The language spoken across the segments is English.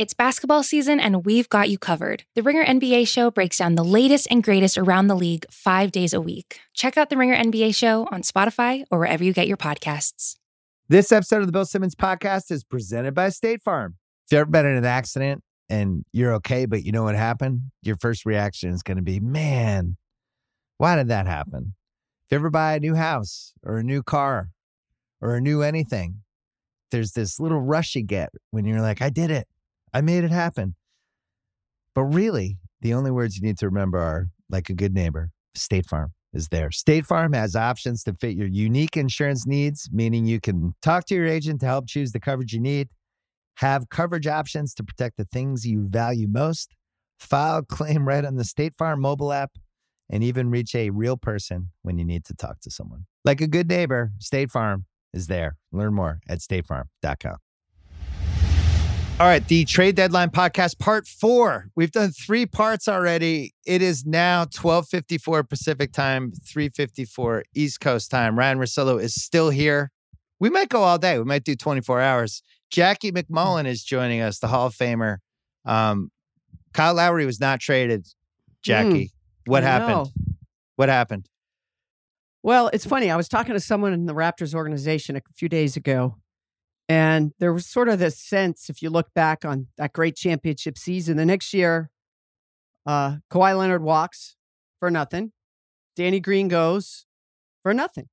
It's basketball season, and we've got you covered. The Ringer NBA show breaks down the latest and greatest around the league five days a week. Check out The Ringer NBA show on Spotify or wherever you get your podcasts. This episode of the Bill Simmons podcast is presented by State Farm. If you've ever been in an accident and you're okay, but you know what happened, your first reaction is going to be, man, why did that happen? If you ever buy a new house or a new car or a new anything, there's this little rush you get when you're like, I did it. I made it happen. But really, the only words you need to remember are like a good neighbor, State Farm is there. State Farm has options to fit your unique insurance needs, meaning you can talk to your agent to help choose the coverage you need, have coverage options to protect the things you value most, file claim right on the State Farm mobile app, and even reach a real person when you need to talk to someone. Like a good neighbor, State Farm is there. Learn more at statefarm.com. All right, the trade deadline podcast part 4. We've done 3 parts already. It is now 12:54 Pacific time, 3:54 East Coast time. Ryen Russillo is still here. We might go all day. We might do 24 hours. Jackie MacMullan is joining us, the Hall of Famer. Um, Kyle Lowry was not traded. Jackie, mm, what happened? Know. What happened? Well, it's funny. I was talking to someone in the Raptors organization a few days ago, and there was sort of this sense, if you look back on that great championship season, the next year, uh, Kawhi Leonard walks for nothing. Danny Green goes for nothing,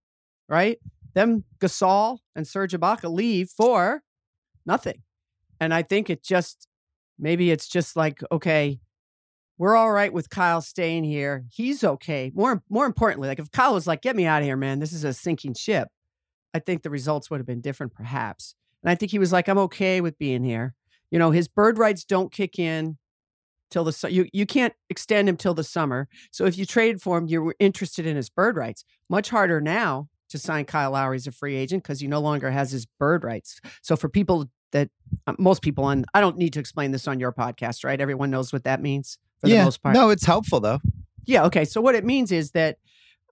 right? Then Gasol and Serge Ibaka leave for nothing. And I think it just, maybe it's just like, okay, we're all right with Kyle staying here. He's okay. More more importantly, like if Kyle was like, "Get me out of here, man. This is a sinking ship." I think the results would have been different, perhaps. And I think he was like, "I'm okay with being here." You know, his bird rights don't kick in till the you you can't extend him till the summer. So if you traded for him, you were interested in his bird rights. Much harder now to sign Kyle Lowry as a free agent because he no longer has his bird rights. So for people that uh, most people on, I don't need to explain this on your podcast, right? Everyone knows what that means for yeah. the most part. No, it's helpful though. Yeah. Okay. So what it means is that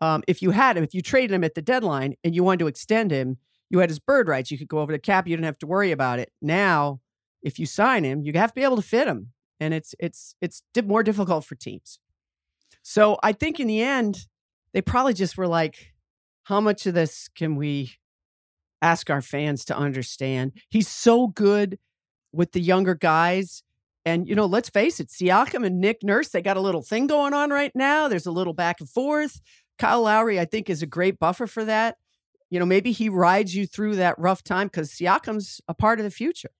um, if you had him, if you traded him at the deadline and you wanted to extend him, you had his bird rights. You could go over the cap. You didn't have to worry about it. Now, if you sign him, you have to be able to fit him, and it's it's it's more difficult for teams. So I think in the end, they probably just were like, "How much of this can we ask our fans to understand?" He's so good with the younger guys and, you know, let's face it, Siakam and Nick Nurse, they got a little thing going on right now. There's a little back and forth. Kyle Lowry, I think, is a great buffer for that. You know, maybe he rides you through that rough time because Siakam's a part of the future.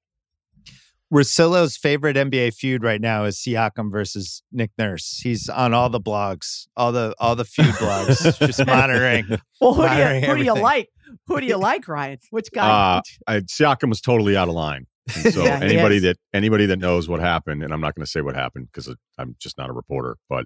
Russillo's favorite NBA feud right now is Siakam versus Nick Nurse. He's on all the blogs, all the all the feud blogs, just monitoring. Well, who, monitoring do you, who do you like? Who do you like, Ryen? Which guy? Uh, I, Siakam was totally out of line. And so yeah, anybody that anybody that knows what happened, and I'm not going to say what happened because I'm just not a reporter, but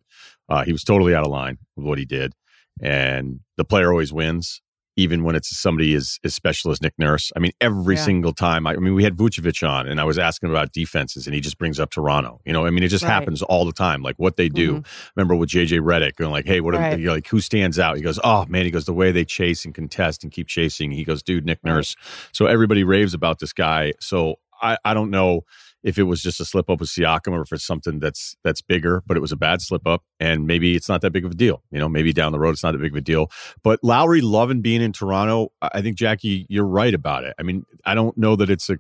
uh, he was totally out of line with what he did, and the player always wins, even when it's somebody as, as special as Nick Nurse. I mean, every yeah. single time. I, I, mean, we had Vucevic on, and I was asking about defenses, and he just brings up Toronto. You know, I mean, it just right. happens all the time. Like what they do. Mm-hmm. Remember with JJ Redick going like, "Hey, what? Right. Are, like who stands out?" He goes, "Oh man," he goes, "The way they chase and contest and keep chasing." He goes, "Dude, Nick Nurse." Right. So everybody raves about this guy. So I, I don't know if it was just a slip up with Siakam or if it's something that's that's bigger, but it was a bad slip up, and maybe it's not that big of a deal. You know, maybe down the road it's not that big of a deal. But Lowry loving being in Toronto, I think Jackie, you're right about it. I mean, I don't know that it's a.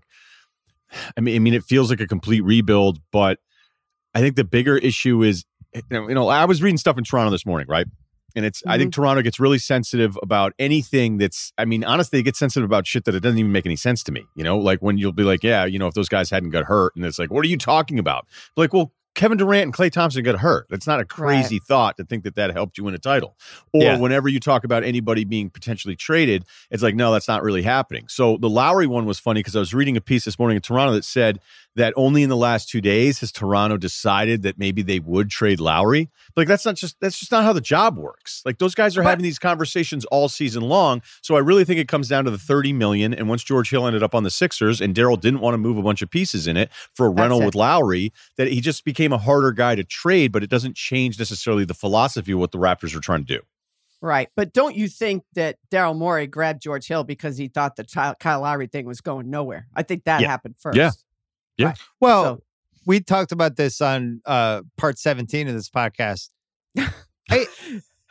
I mean, I mean, it feels like a complete rebuild, but I think the bigger issue is, eh, you know, I was reading stuff in Toronto this morning, right? And it's, mm-hmm. I think mm-hmm. Toronto gets really sensitive about anything that's, I mean, honestly, they get sensitive about shit that it doesn't even make any sense to me. You know, like when you'll be like, yeah, you know, if those guys hadn't got hurt, and it's like, what are you talking about? Like, well, Kevin Durant and Klay Thompson got hurt. That's not a crazy right. thought to think that that helped you win a title. Or yeah. whenever you talk about anybody being potentially traded, it's like, no, that's not really happening. So the Lowry one was funny because I was reading a piece this morning in Toronto that said that only in the last two days has Toronto decided that maybe they would trade Lowry. Like that's not just that's just not how the job works. Like those guys are but, having these conversations all season long. So I really think it comes down to the 30 million. And once George Hill ended up on the Sixers and Daryl didn't want to move a bunch of pieces in it for a rental with Lowry, that he just became a harder guy to trade, but it doesn't change necessarily the philosophy of what the Raptors are trying to do. Right. But don't you think that Daryl Morey grabbed George Hill because he thought the Kyle Lowry thing was going nowhere? I think that yeah. happened first. Yeah. Yeah. Right. Well, so, we talked about this on uh, part 17 of this podcast. I,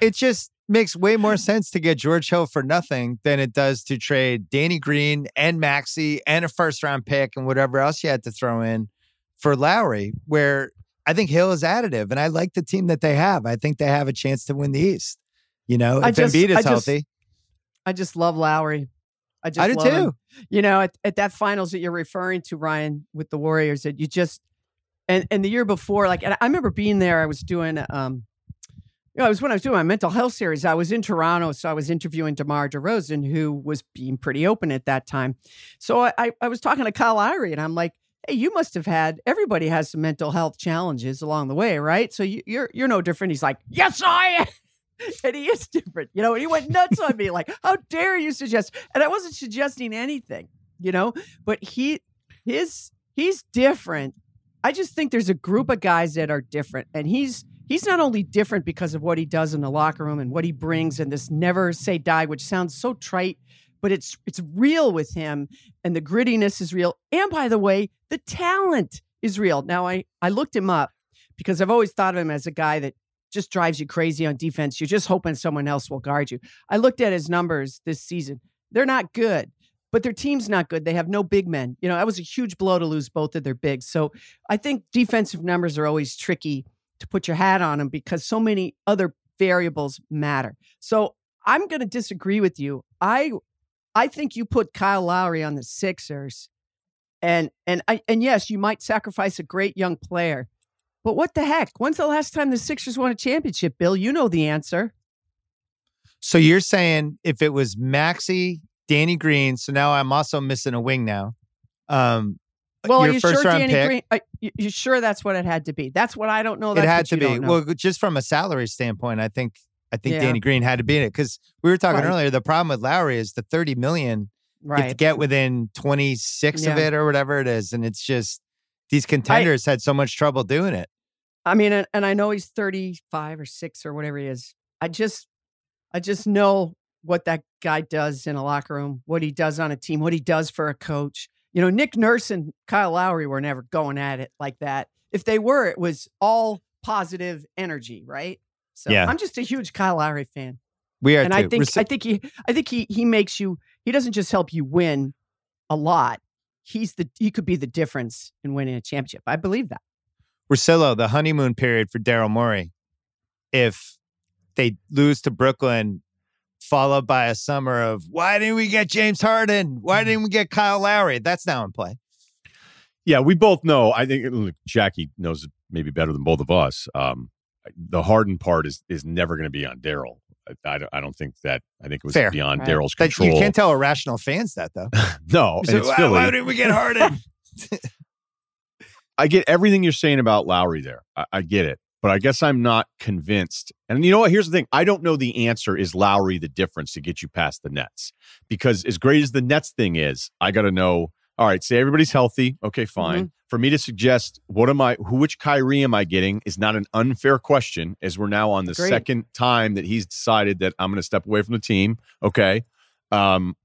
it just makes way more sense to get George Hill for nothing than it does to trade Danny Green and Maxey and a first round pick and whatever else you had to throw in for Lowry, where I think Hill is additive. And I like the team that they have. I think they have a chance to win the East. You know, if I just, Embiid is I healthy. I just love Lowry. I just I do too. Him. You know, at, at that finals that you're referring to, Ryen, with the Warriors, that you just and and the year before, like and I remember being there. I was doing um you know, it was when I was doing my mental health series. I was in Toronto, so I was interviewing DeMar DeRozan, who was being pretty open at that time. So I, I was talking to Kyle Lowry, and I'm like, "Hey, you must have had. Everybody has some mental health challenges along the way, right? So you, you're you're no different." He's like, "Yes, I am." and he is different, you know. And he went nuts on me, like, "How dare you suggest?" And I wasn't suggesting anything, you know. But he, his, he's different. I just think there's a group of guys that are different, and he's he's not only different because of what he does in the locker room and what he brings and this never say die, which sounds so trite, but it's it's real with him and the grittiness is real. And by the way, the talent is real. Now I I looked him up because I've always thought of him as a guy that just drives you crazy on defense. You're just hoping someone else will guard you. I looked at his numbers this season. They're not good, but their team's not good. They have no big men. You know, that was a huge blow to lose both of their bigs. So I think defensive numbers are always tricky to put your hat on them because so many other variables matter. So I'm going to disagree with you. I I think you put Kyle Lowry on the Sixers and and I and yes, you might sacrifice a great young player. But what the heck? When's the last time the Sixers won a championship, Bill? You know the answer. So you're saying if it was Maxey, Danny Green, so now I'm also missing a wing now. Um, well, are you sure Danny pick, Green? Are you, you sure that's what it had to be? That's what I don't know. That's it had to be. Well, just from a salary standpoint, I think I think yeah. Danny Green had to be in it because we were talking right. earlier. The problem with Lowry is the thirty million. Right. to get within twenty six yeah. of it or whatever it is, and it's just these contenders I, had so much trouble doing it. I mean, and, and I know he's thirty five or six or whatever he is. I just, I just know what that guy does in a locker room, what he does on a team, what he does for a coach you know, Nick Nurse and Kyle Lowry were never going at it like that. If they were, it was all positive energy, right? So yeah. I'm just a huge Kyle Lowry fan. We are, and too. I think I think he I think he he makes you. He doesn't just help you win a lot. He's the he could be the difference in winning a championship. I believe that. Russillo, the honeymoon period for Daryl Morey. If they lose to Brooklyn followed by a summer of why didn't we get James Harden? Why didn't we get Kyle Lowry? That's now in play. Yeah, we both know. I think Jackie knows maybe better than both of us. Um, the Harden part is is never going to be on Daryl. I, I, I, don't think that. I think it was Fair. beyond right. Daryl's control. you can't tell irrational fans that though. no, so, why, why didn't we get Harden? I get everything you're saying about Lowry there. I, I get it but I guess I'm not convinced. And you know what? Here's the thing I don't know the answer is Lowry the difference to get you past the Nets. Because as great as the Nets thing is, I got to know all right, say everybody's healthy. Okay, fine. Mm-hmm. For me to suggest what am I, who, which Kyrie am I getting is not an unfair question as we're now on the Agreed. second time that he's decided that I'm going to step away from the team. Okay. Um,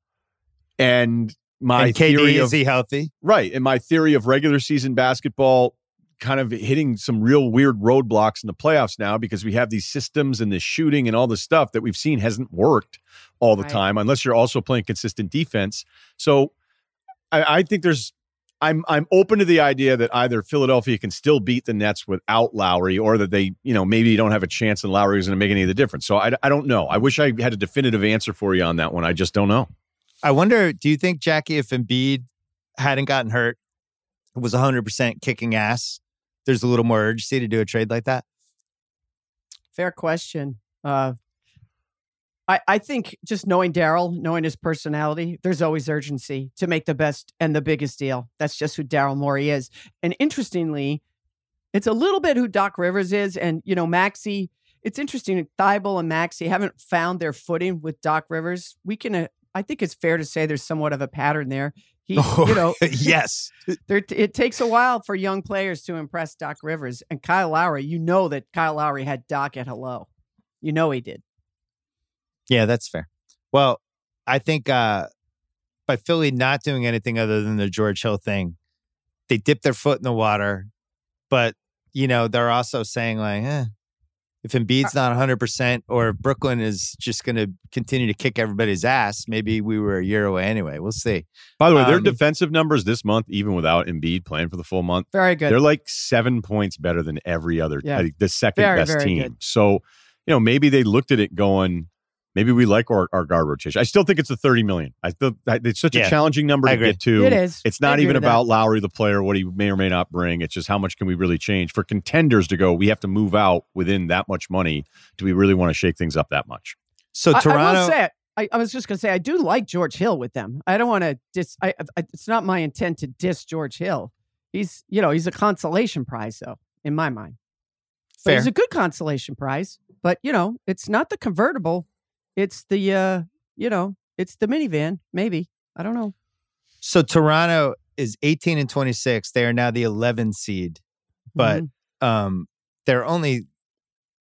and my and KD, theory of, is he healthy? Right. And my theory of regular season basketball kind of hitting some real weird roadblocks in the playoffs now because we have these systems and this shooting and all this stuff that we've seen hasn't worked all the right. time unless you're also playing consistent defense. So I, I, think there's I'm I'm open to the idea that either Philadelphia can still beat the Nets without Lowry or that they, you know, maybe don't have a chance and Lowry is going to make any of the difference. So I, I don't know. I wish I had a definitive answer for you on that one. I just don't know. I wonder, do you think, Jackie, if Embiid hadn't gotten hurt, was 100% kicking ass, there's a little more urgency to do a trade like that? Fair question. Uh, I, I think just knowing Daryl, knowing his personality, there's always urgency to make the best and the biggest deal. That's just who Daryl Morey is. And interestingly, it's a little bit who Doc Rivers is. And, you know, Maxey, it's interesting. Thybulle and Maxey haven't found their footing with Doc Rivers. We can, uh, I think it's fair to say there's somewhat of a pattern there. He, oh, you know, yes, there, it takes a while for young players to impress Doc Rivers and Kyle Lowry. You know that Kyle Lowry had Doc at hello. You know he did. Yeah, that's fair. Well, I think uh, by Philly not doing anything other than the George Hill thing, they dip their foot in the water. but you know they're also saying like, eh, if Uh Embiid's not 100 percent, or if Brooklyn is just going to continue to kick everybody's ass, maybe we were a year away anyway. We'll see. By the way, their Um, defensive numbers this month, even without Embiid playing for the full month, Very good. they're like seven points better than every other, Yeah. like the second Very, best very team. good. So, you know, maybe they looked at it going, maybe we like our, our guard rotation. I still think it's a 30 million. I still, I- it's such Yeah, a challenging number to get to. It is. It's not even with that. about Lowry, the player, what he may or may not bring. It's just how much can we really change for contenders to go. We have to move out within that much money. Do we really want to shake things up that much? So I- Toronto, I, will say it. I, I was just going to say I do like George Hill with them. I don't want to dis. I, I, it's not my intent to diss George Hill. He's you know he's a consolation prize though in my mind. But fair. he's a good consolation prize. But you know it's not the convertible. It's the uh you know it's the minivan. Maybe I don't know. So Toronto is 18 and 26. They are now the 11 seed, but Mhm. um, they're only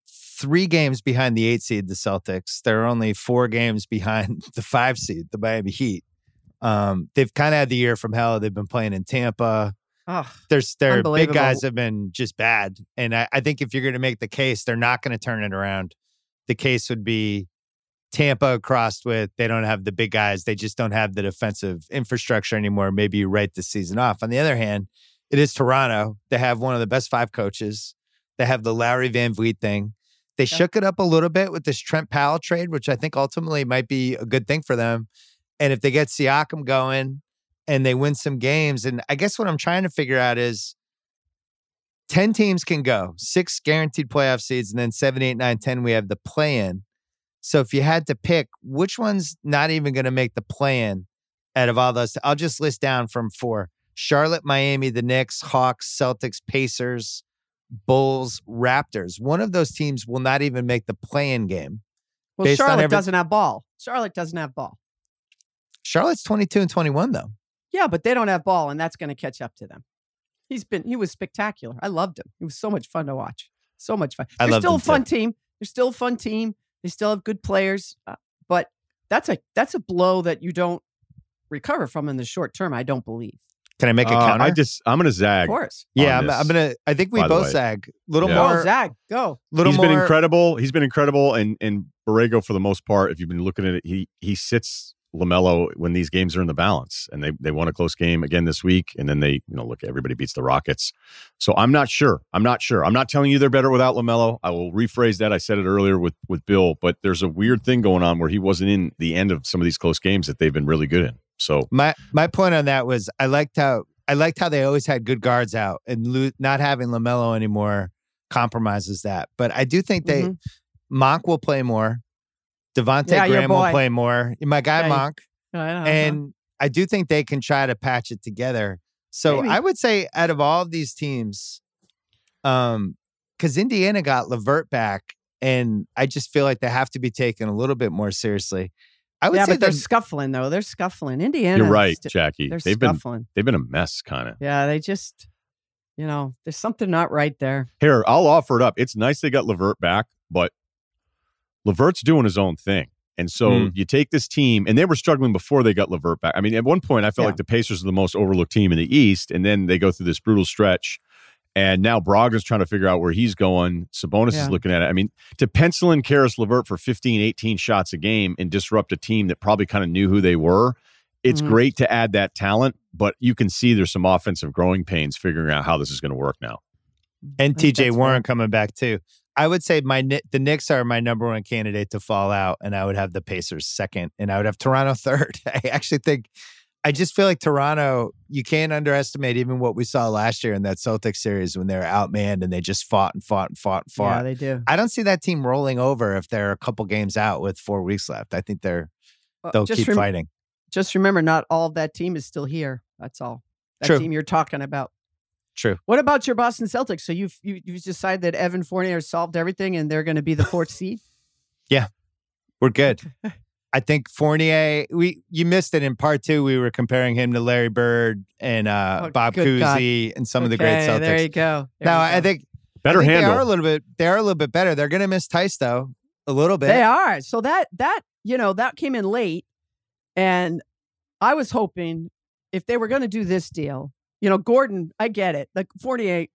three games behind the eight seed, the Celtics. They're only four games behind the five seed, the Miami Heat. Um, they've kind of had the year from hell. They've been playing in Tampa. Ugh. There's their big guys have been just bad, and I, I think if you're going to make the case, they're not going to turn it around. The case would be Tampa crossed with they don't have the big guys. They just don't have the defensive infrastructure anymore. Maybe you write the season off. On the other hand, it is Toronto. They have one of the best five coaches. They have the Larry VanVleet thing. They Yeah. shook it up a little bit with this Trent Powell trade, which I think ultimately might be a good thing for them. And if they get Siakam going and they win some games, and I guess what I'm trying to figure out is 10 teams can go, six guaranteed playoff seeds, and then seven, eight, nine, 10, we have the play in. So if you had to pick, which one's not even going to make the play in out of all those? I'll just list down from four Charlotte, Miami, the Knicks, Hawks, Celtics, Pacers, Bulls, Raptors. One of those teams will not even make the play in game. Well, Charlotte every- doesn't have ball. Charlotte doesn't have ball. Charlotte's 22 and 21, though. Yeah, but they don't have ball, and that's going to catch up to them. He's been he was spectacular. I loved him. He was so much fun to watch. So much fun. I They're loved still a him too. fun team. They're still a fun team. They still have good players, uh, but that's a that's a blow that you don't recover from in the short term. I don't believe. Can I make a Uh, counter? I just, I'm going to zag. Of zag. course. yeah, I'm, I'm gonna. I think we both zag. sag. Little Yeah. Go, more. Zag. Go. Little He's more. been incredible. He's been incredible, and and Borrego for the most part. If you've been looking at it, he he sits LaMelo when these games are in the balance, and they they won a close game again this week, and then they you know look everybody beats the Rockets. So I'm not sure. I'm not sure. I'm not telling you they're better without LaMelo. I will rephrase that. I said it earlier with with Bill, but there's a weird thing going on where he wasn't in the end of some of these close games that they've been really good in. So My my point on that was I liked how I liked how they always had good guards out and lo- not having LaMelo anymore compromises that. But I do think they Mhm. Monk will play more. Devonte' Yeah, Graham will boy. play more. My guy Yeah, you- Monk. Uh-huh. And I do think they can try to patch it together. So Maybe. I would say out of all of these teams, um, because Indiana got LeVert back, and I just feel like they have to be taken a little bit more seriously. I would yeah, say but they're the- scuffling though. They're scuffling. Indiana. you're right, st- Jackie. They're They've been scuffling. they've been a mess, kind of. Yeah, they just, you know, there's something not right there. Here, I'll offer it up. It's nice they got Levert back, but LeVert's doing his own thing. And so Hmm. you take this team, and they were struggling before they got LeVert back. I mean, at one point, I felt Yeah. like the Pacers are the most overlooked team in the East, and then they go through this brutal stretch. And now Brogdon's trying to figure out where he's going. Sabonis Yeah. is looking at it. I mean, to pencil in Caris LeVert for 15, 18 shots a game and disrupt a team that probably kind of knew who they were, it's Mhm. great to add that talent, but you can see there's some offensive growing pains figuring out how this is going to work now. and TJ Warren fair. coming back too. I would say my the Knicks are my number one candidate to fall out, and I would have the Pacers second, and I would have Toronto third. I actually think I just feel like Toronto. You can't underestimate even what we saw last year in that Celtics series when they were outmanned and they just fought and fought and fought and fought. Yeah, they do. I don't see that team rolling over if they're a couple games out with four weeks left. I think they're Well, they'll keep rem- fighting. Just remember, not all of that team is still here. That's all. That True. team you're talking about. True. What about your Boston Celtics? So you've you, you've decided that Evan Fournier solved everything, and they're going to be the fourth seed. Yeah, we're good. I think Fournier. We you missed it in part two. We were comparing him to Larry Bird and uh, Oh, Bob good God. Cousy and some of the great Celtics. There you go. There No, you I think Better I think handle. They are a little bit. They are a little bit better. They're going to miss Theis though, a little bit. They are. So that that you know that came in late, and I was hoping if they were going to do this deal, you know, Gordon, I get it. Like Fournier,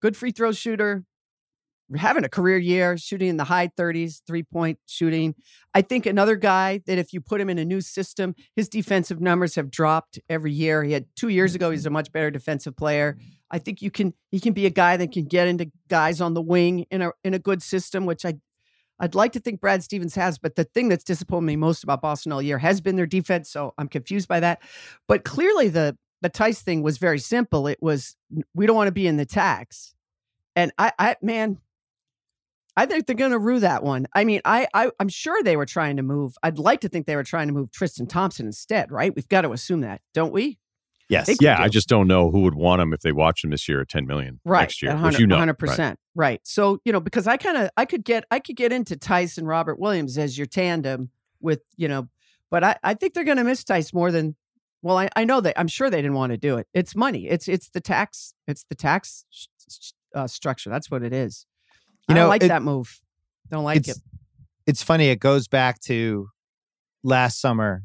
good free throw shooter, having a career year, shooting in the high 30s, three point shooting. I think another guy that if you put him in a new system, his defensive numbers have dropped every year. He had two years ago, he's mm-hmm. a much better defensive player. I think you can he can be a guy that can get into guys on the wing in a in a good system, which I I'd like to think Brad Stevens has, but the thing that's disappointed me most about Boston all year has been their defense. So I'm confused by that. But clearly the the Theis thing was very simple. It was we don't want to be in the tax. And I, I man, I think they're going to rue that one. I mean, I, I I'm sure they were trying to move. I'd like to think they were trying to move Tristan Thompson instead, right? We've got to assume that, don't we? Yes. Yeah, do. I just don't know who would want him if they watch him this year at 10 million right, next year. 100, which you know, 100%. Right. right. So, you know, because I kind of I could get I could get into Tyson Robert Williams as your tandem with, you know, but I, I think they're going to miss Theis more than well, I, I know that I'm sure they didn't want to do it. It's money. It's it's the tax. It's the tax uh, structure. That's what it is. You I know, like it, that move. Don't like it's, it. It's funny. It goes back to last summer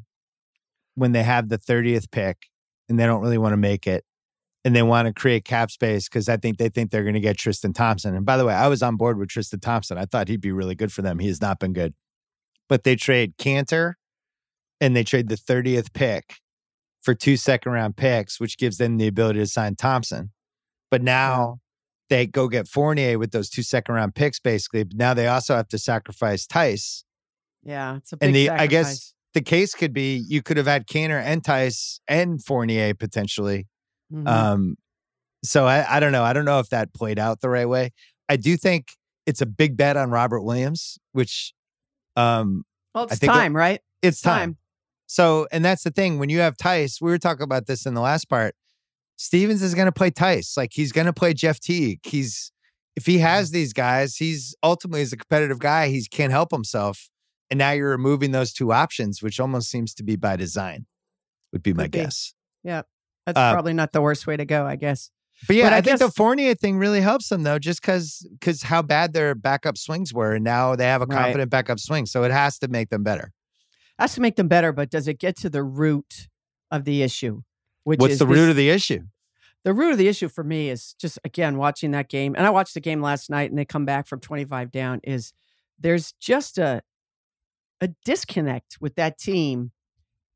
when they have the 30th pick and they don't really want to make it. And they want to create cap space because I think they think they're going to get Tristan Thompson. And by the way, I was on board with Tristan Thompson. I thought he'd be really good for them. He has not been good. But they trade Kanter and they trade the 30th pick for two second round picks, which gives them the ability to sign Thompson. But now they go get Fournier with those two second round picks, basically. But now they also have to sacrifice Theis. Yeah, it's a big and the sacrifice. I guess the case could be you could have had Kanter and Theis and Fournier potentially. Mm-hmm. Um, so I, I don't know. I don't know if that played out the right way. I do think it's a big bet on Robert Williams, which um well, it's time, right? It's time. time. So, and that's the thing. When you have Theis, we were talking about this in the last part. Stevens is going to play Theis. Like he's going to play Jeff Teague. He's if he has these guys, he's ultimately is a competitive guy, he can't help himself. And now you're removing those two options, which almost seems to be by design. Would be Could my be. guess. Yeah, that's uh, probably not the worst way to go, I guess. But yeah, but I, I guess, think the Fournier thing really helps them though, just because because how bad their backup swings were, and now they have a confident right. backup swing, so it has to make them better. Has to make them better, but does it get to the root of the issue? Which What's the this, root of the issue? The root of the issue for me is just again watching that game, and I watched the game last night, and they come back from 25 down. Is there's just a a disconnect with that team,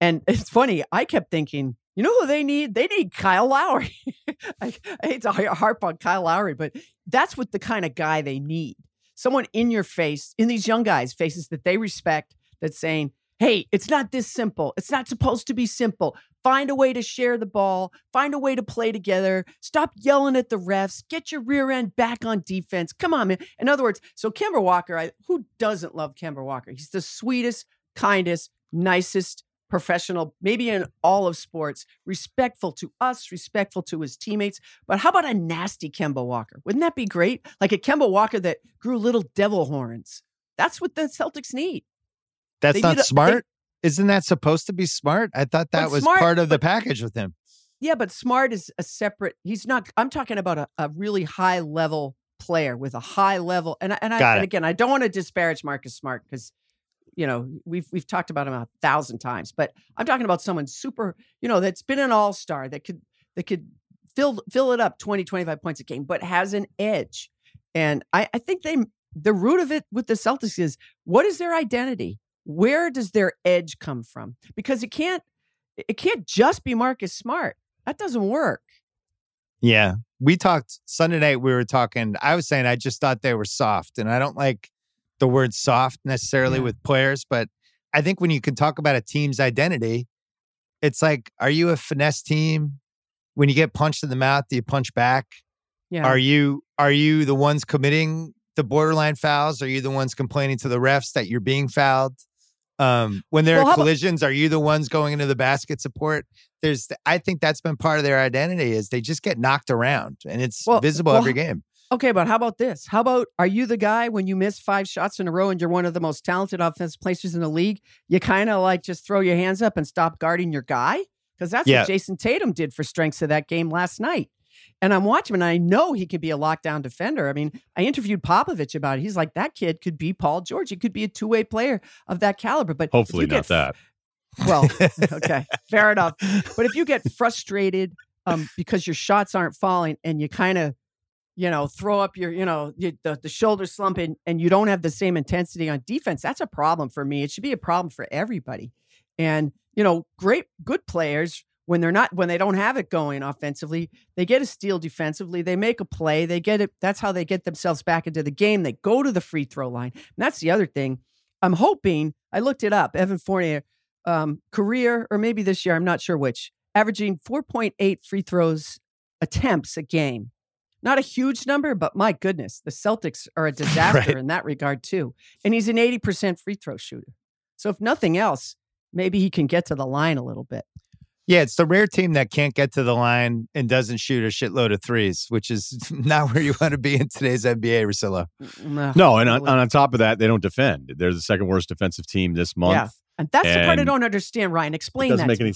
and it's funny. I kept thinking, you know who they need? They need Kyle Lowry. I, I hate to harp on Kyle Lowry, but that's what the kind of guy they need. Someone in your face, in these young guys' faces that they respect, that's saying, hey, it's not this simple. It's not supposed to be simple. Find a way to share the ball, find a way to play together. Stop yelling at the refs. Get your rear end back on defense. Come on, man. In other words, so Kemba Walker, I, who doesn't love Kemba Walker? He's the sweetest, kindest, nicest professional, maybe in all of sports, respectful to us, respectful to his teammates. But how about a nasty Kemba Walker? Wouldn't that be great? Like a Kemba Walker that grew little devil horns. That's what the Celtics need. That's not smart. They, Isn't that supposed to be smart? I thought that was smart, part of the package with him. Yeah, but smart is a separate. He's not. I'm talking about a, a really high level player with a high level. And and, I, and again, I don't want to disparage Marcus Smart because you know we've we've talked about him a thousand times. But I'm talking about someone super. You know that's been an all star that could that could fill fill it up 20 25 points a game, but has an edge. And I, I think they the root of it with the Celtics is what is their identity? Where does their edge come from? Because it can't it can't just be Marcus Smart. That doesn't work. Yeah. We talked Sunday night we were talking I was saying I just thought they were soft and I don't like the word soft necessarily yeah. with players, but I think when you can talk about a team's identity, it's like are you a finesse team? When you get punched in the mouth, do you punch back? Yeah. Are you are you the ones committing the borderline fouls? Are you the ones complaining to the refs that you're being fouled? Um, when there well, are collisions, about- are you the ones going into the basket support? There's, I think that's been part of their identity is they just get knocked around, and it's well, visible well, every game. Okay, but how about this? How about are you the guy when you miss five shots in a row and you're one of the most talented offensive players in the league? You kind of like just throw your hands up and stop guarding your guy because that's yeah. what Jayson Tatum did for strengths of that game last night. And I'm watching him and I know he could be a lockdown defender. I mean, I interviewed Popovich about it. He's like, that kid could be Paul George. He could be a two way player of that caliber. But hopefully not that. Well, okay, fair enough. But if you get frustrated um, because your shots aren't falling and you kind of you know, throw up your, you know, the, the shoulder slump and, and you don't have the same intensity on defense, that's a problem for me. It should be a problem for everybody. And, you know, great, good players, when they're not, when they don't have it going offensively, they get a steal defensively. They make a play. They get it. That's how they get themselves back into the game. They go to the free throw line. And that's the other thing. I'm hoping, I looked it up, Evan Fournier, um, career, or maybe this year, I'm not sure which, averaging 4.8 free throws attempts a game. Not a huge number, but my goodness, the Celtics are a disaster right. in that regard too. And he's an 80% free throw shooter. So if nothing else, maybe he can get to the line a little bit. Yeah, it's the rare team that can't get to the line and doesn't shoot a shitload of threes, which is not where you want to be in today's NBA, Russillo. No, and on, on, top of that, they don't defend. They're the second worst defensive team this month. Yeah. And that's and the part I don't understand, Ryen. Explain doesn't that. Make any,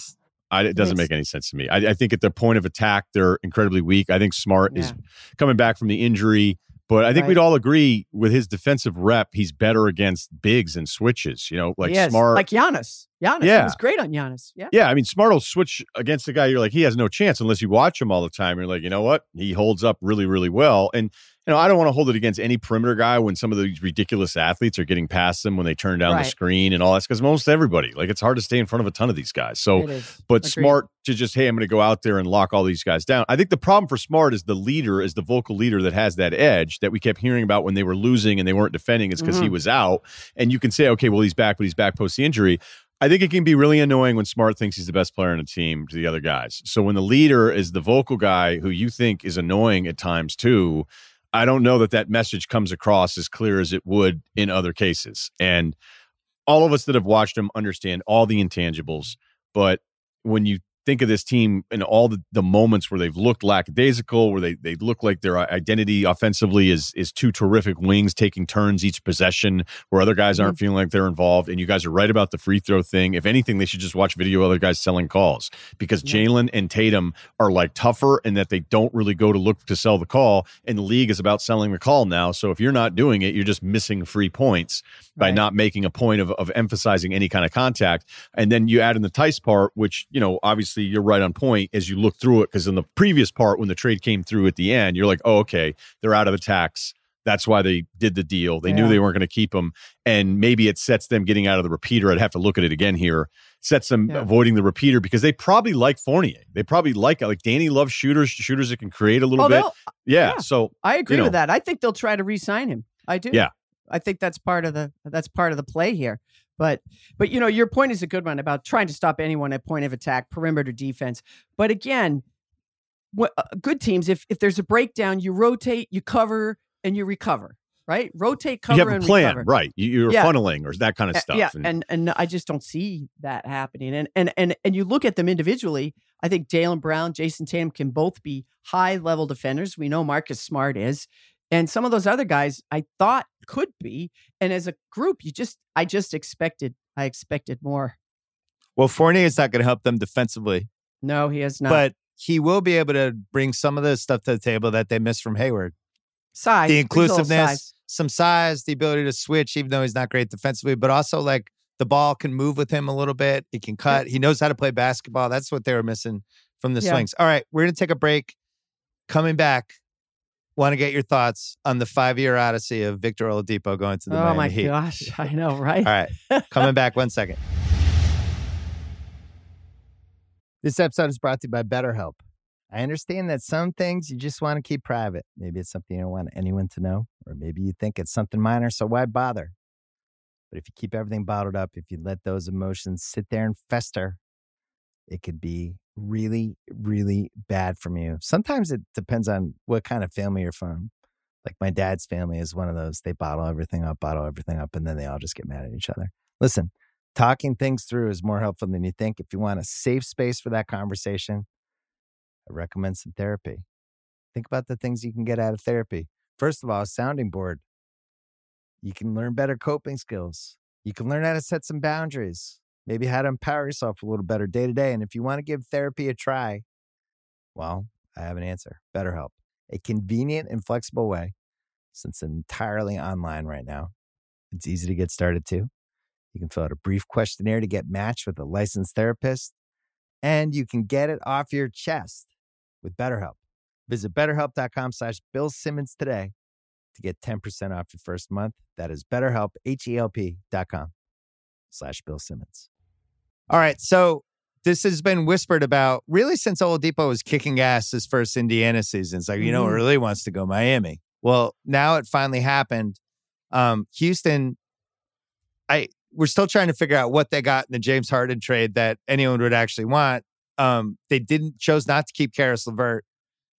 I, it doesn't make any sense to me. I, I, think at their point of attack, they're incredibly weak. I think Smart yeah. is coming back from the injury. But I think right. we'd all agree with his defensive rep, he's better against bigs and switches. You know, like smart, like Giannis. Giannis, yeah, he was great on Giannis. Yeah, yeah. I mean, smart will switch against a guy. You're like, he has no chance unless you watch him all the time. You're like, you know what? He holds up really, really well. And you know, I don't want to hold it against any perimeter guy when some of these ridiculous athletes are getting past them when they turn down right. the screen and all that. Because most everybody, like, it's hard to stay in front of a ton of these guys. So, but Agreed. smart to just, hey, I'm going to go out there and lock all these guys down. I think the problem for smart is the leader, is the vocal leader that has that edge that we kept hearing about when they were losing and they weren't defending. It's because mm-hmm. he was out. And you can say, okay, well, he's back, but he's back post the injury. I think it can be really annoying when Smart thinks he's the best player in a team to the other guys. So when the leader is the vocal guy who you think is annoying at times too, I don't know that that message comes across as clear as it would in other cases. And all of us that have watched him understand all the intangibles. But when you think of this team and all the, the moments where they've looked lackadaisical, where they, they look like their identity offensively is is two terrific wings taking turns each possession, where other guys aren't mm-hmm. feeling like they're involved. And you guys are right about the free throw thing. If anything, they should just watch video of other guys selling calls because yeah. Jaylen and Tatum are like tougher and that they don't really go to look to sell the call. And the league is about selling the call now. So if you're not doing it, you're just missing free points by right. not making a point of, of emphasizing any kind of contact. And then you add in the Theis part, which, you know, obviously obviously you're right on point as you look through it because in the previous part when the trade came through at the end you're like oh okay they're out of the tax. That's why they did the deal. They yeah. knew they weren't going to keep them and maybe it sets them getting out of the repeater. I'd have to look at it again here. Sets them yeah. avoiding the repeater because they probably like fournier. They probably like like danny loves shooters shooters that can create a little oh, bit. Uh, yeah, yeah, so i agree you know, with that. I think they'll try to re-sign him. I do. Yeah. I think that's part of the that's part of the play here. But but you know, your point is a good one about trying to stop anyone at point of attack, perimeter defense. But again, what, uh, good teams, if if there's a breakdown, you rotate, you cover, and you recover. Right, rotate, cover, you have a plan, recover. right? You're yeah. funneling or that kind of stuff. Yeah, and, and and I just don't see that happening. And and and and you look at them individually. I think Jaylen Brown, Jayson Tatum can both be high level defenders. We know Marcus Smart is. And some of those other guys I thought could be. And as a group, you just, I just expected, I expected more. Well, Fournier is not going to help them defensively. No, he is not. But he will be able to bring some of the stuff to the table that they missed from Hayward. Size, the inclusiveness, size. some size, the ability to switch, even though he's not great defensively, but also like the ball can move with him a little bit. He can cut. He knows how to play basketball. That's what they were missing from the yeah. swings. All right, we're going to take a break. Coming back, want to get your thoughts on the five year odyssey of Victor Oladipo going to the oh Miami my Heat. gosh, I know, right? All right, coming back one second. This episode is brought to you by BetterHelp. I understand that some things you just want to keep private. Maybe it's something you don't want anyone to know, or maybe you think it's something minor, so why bother? But if you keep everything bottled up, if you let those emotions sit there and fester, it could be really, really bad from you. Sometimes it depends on what kind of family you're from. Like my dad's family is one of those, they bottle everything up, bottle everything up, and then they all just get mad at each other. Listen, talking things through is more helpful than you think. If you want a safe space for that conversation, I recommend some therapy. Think about the things you can get out of therapy. First of all, a sounding board. You can learn better coping skills. You can learn how to set some boundaries maybe how to empower yourself a little better day to day. And if you want to give therapy a try, well, I have an answer BetterHelp, a convenient and flexible way since entirely online right now. It's easy to get started too. You can fill out a brief questionnaire to get matched with a licensed therapist, and you can get it off your chest with BetterHelp. Visit betterhelp.com slash Bill Simmons today to get 10% off your first month. That is betterhelp, H-E-L-P dot com slash Bill Simmons. All right. So this has been whispered about really since Oladipo was kicking ass his first Indiana season. It's like, you know, really wants to go Miami. Well, now it finally happened. Um, Houston, I we're still trying to figure out what they got in the James Harden trade that anyone would actually want. Um, they didn't chose not to keep Caris LeVert.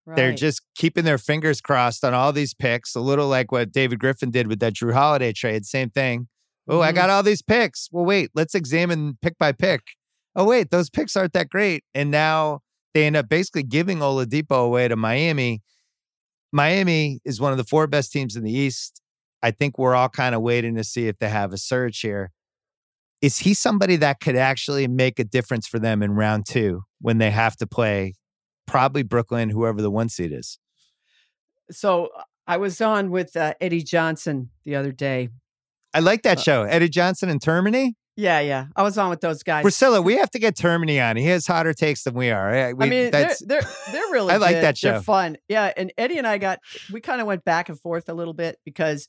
They're just keeping their fingers crossed on all these picks, a little like what David Griffin did with that Jrue Holiday trade. Same thing. Oh, I Mhm. got all these picks. Well, wait, let's examine pick by pick. Oh, wait, those picks aren't that great. And now they end up basically giving Oladipo away to Miami. Miami is one of the four best teams in the East. I think we're all kind of waiting to see if they have a surge here. Is he somebody that could actually make a difference for them in round two when they have to play probably Brooklyn, whoever the one seed is? So I was on with uh, Eddie Johnson the other day. I like that Uh, show. Eddie Johnson and Termini. Yeah, yeah. I was on with those guys. Russillo, we have to get Termini on. He has hotter takes than we are. We- I mean, they're, that's, they're they're really. I like good. that They're fun. Yeah, and Eddie and I got we kind of went back and forth a little bit because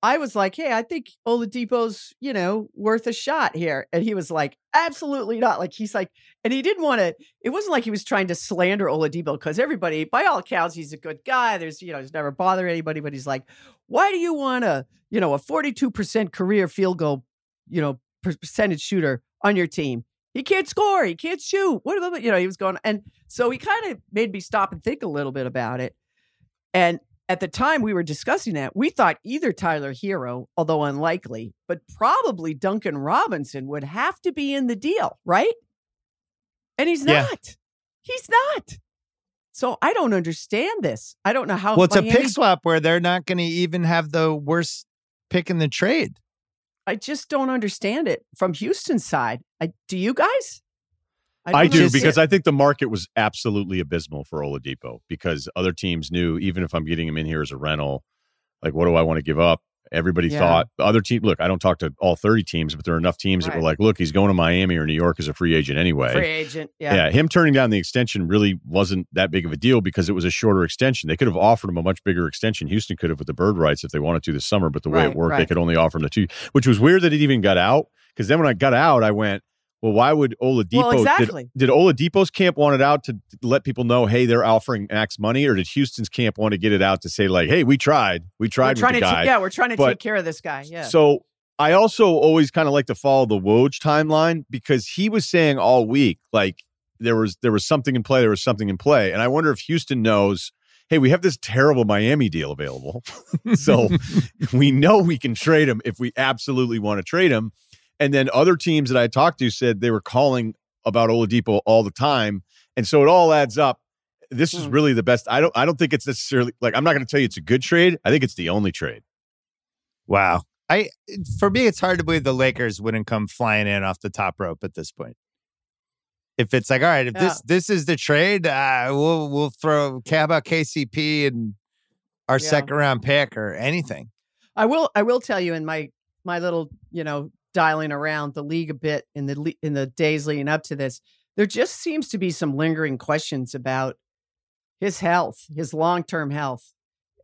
I was like, "Hey, I think Oladipo's you know worth a shot here," and he was like, "Absolutely not." Like he's like, and he didn't want to. It wasn't like he was trying to slander Oladipo because everybody, by all accounts, he's a good guy. There's you know he's never bothered anybody, but he's like, "Why do you want a you know a 42 percent career field goal you know percentage shooter on your team?" He can't score. He can't shoot. What about you know? He was going, and so he kind of made me stop and think a little bit about it. And at the time we were discussing that, we thought either Tyler Herro, although unlikely, but probably Duncan Robinson would have to be in the deal, right? And he's Yeah. not. He's not. So I don't understand this. I don't know how. well, it's a pick swap where they're not going to even have the worst pick in the trade. I just don't understand it from Houston's side. I, do you guys? I, don't do understand. because I think the market was absolutely abysmal for Oladipo because other teams knew even if I'm getting him in here as a rental, like what do I want to give up? Everybody Yeah. thought the other team. Look, I don't talk to all 30 teams, but there are enough teams that were like, look, he's going to Miami or New York as a free agent anyway. free agent. Yeah. Yeah. him turning down the extension really wasn't that big of a deal because it was a shorter extension. They could have offered him a much bigger extension. Houston could have with the bird rights if they wanted to this summer, but the way it Right, worked, they could only offer him the two, which was weird that it even got out. Because then when I got out, I went, well, why would Oladipo? Well, did- exactly. Did, Oladipo's camp want it out to let people know, hey, they're offering max money, or did Houston's camp want to get it out to say like, hey, we tried, we We're tried trying with the guy? yeah, we're trying to But- take care of this guy. Yeah. So I also always kind of like to follow the Woj timeline because he was saying all week like there was there was something in play, there was something in play, and I wonder if Houston knows. Hey, we have this terrible Miami deal available, so we know we can trade him if we absolutely want to trade him. And then other teams that I talked to said they were calling about Oladipo all the time, and so it all adds up. This is Hmm. really the best. I don't. I don't think it's necessarily like I'm not going to tell you it's a good trade. I think it's the only trade. Wow. I for me, it's hard to believe the Lakers wouldn't come flying in off the top rope at this point. If it's like, all right, if this this is the trade, uh, we'll we'll throw how about KCP and our Yeah. second round pick or anything. I will. I will tell you in my my little you know dialing around the league a bit in the in the days leading up to this. There just seems to be some lingering questions about his health, his long term health,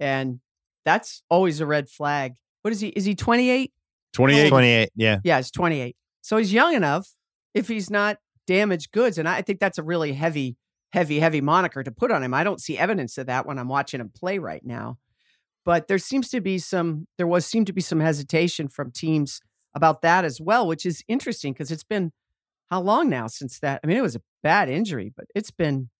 and that's always a red flag. What is he? Is he twenty eight? Twenty eight. Twenty eight, yeah. Yeah, he's twenty eight. So he's young enough. If he's not damaged goods, and I think that's a really heavy, heavy, heavy moniker to put on him. I don't see evidence of that when I'm watching him play right now. But there seems to be some, there was seemed to be some hesitation from teams about that as well, which is interesting because it's been how long now since that? I mean, it was a bad injury, but it's been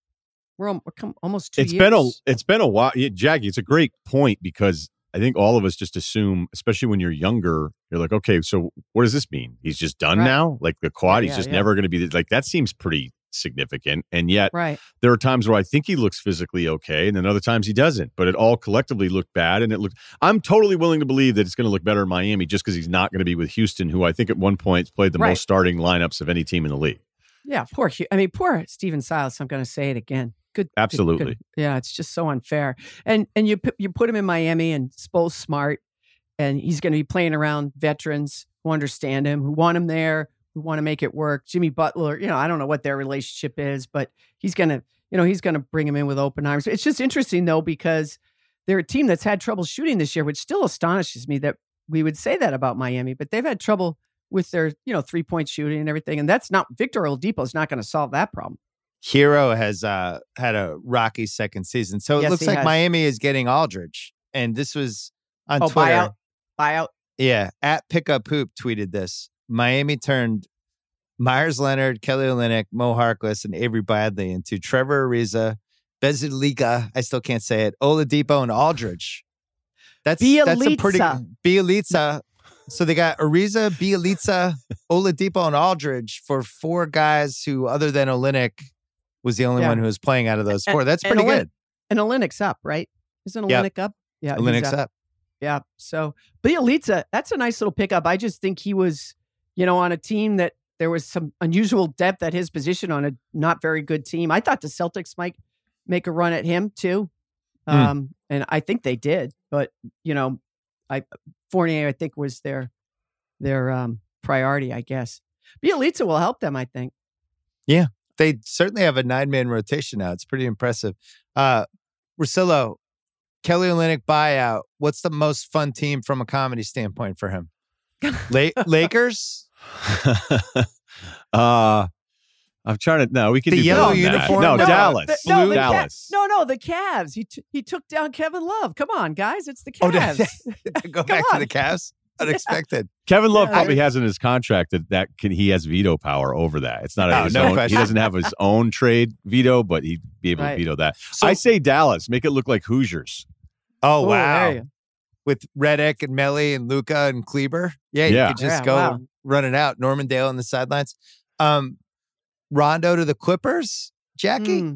we're, almost two It's years. been a it's been a while. Yeah, Jackie, it's a great point because I think all of us just assume, especially when you're younger, you're like, okay, so what does this mean? He's just done Right. now? Like the quad, he's yeah, just yeah. never going to be like that. Seems pretty significant, and yet right. there are times where I think he looks physically okay, and then other times he doesn't. But it all collectively looked bad, and it looked. I'm totally willing to believe that it's going to look better in Miami just because he's not going to be with Houston, who I think at one point played the Right. most starting lineups of any team in the league. Yeah, poor. I mean, poor Stephen Silas. I'm going to say it again. Good, good- good- Absolutely. Yeah, it's just so unfair. And and you put you put him in Miami and Spo's smart, and he's going to be playing around veterans who understand him, who want him there, who want to make it work. Jimmy Butler, you know, I don't know what their relationship is, but he's going to you know, he's going to bring him in with open arms. It's just interesting though because they're a team that's had trouble shooting this year, which still astonishes me that we would say that about Miami, but they've had trouble with their, you know, three point shooting and everything. And that's not Victor Oladipo is not going to solve that problem. Herro has uh, had a rocky second season. So it Yes, looks like has. Miami is getting Aldridge. And this was on Oh, Twitter. buyout, buyout. Yeah. At Pickup Hoop tweeted this. Miami turned Meyers Leonard, Kelly Olynyk, Mo Harkless, and Avery Bradley into Trevor Ariza, Bezalika, I still can't say it, Oladipo, and Aldridge. That's that's a pretty Bjelica. So they got Ariza, Bjelica, Oladipo, and Aldridge for four guys who, other than Olynyk, was the only Yeah. one who was playing out of those four. That's and pretty Olyn- good. And Olynyk's up, right? Isn't Yep. Olynyk up? Yeah. Olynyk's up. Yeah. So Bjelica, that's a nice little pickup. I just think he was, you know, on a team that there was some unusual depth at his position on a not very good team. I thought the Celtics might make a run at him too. Um, and I think they did, but you know, I Fournier, I think was their their um priority, I guess. Bjelica will help them, I think. Yeah, they certainly have a nine man rotation now. It's pretty impressive. Uh, Russillo, Kelly Olynyk buyout. What's the most fun team from a comedy standpoint for him? La- Lakers? uh I'm trying to no, we can The do yellow better than that. uniform No, with Dallas. The, no, the Ca- Dallas. no, no, the Cavs. He t- he took down Kevin Love. Come on, guys, it's the Oh, Cavs. Go Come back to the Cavs. Unexpected. Kevin Love Yeah, probably has in his contract that that can, he has veto power over that. It's not Oh, his no own. question. He doesn't have his own trade veto, but he'd be able Right. to veto that. So- I say Dallas. Make it look like Hoosiers. Oh, Oh, wow. there you- With Redick and Melli and Luka and Kleber. Yeah, you Yeah. could just Yeah, go wow. Run it out. Norman Dale on the sidelines. Um, Rondo to the Clippers. Jackie? Hmm.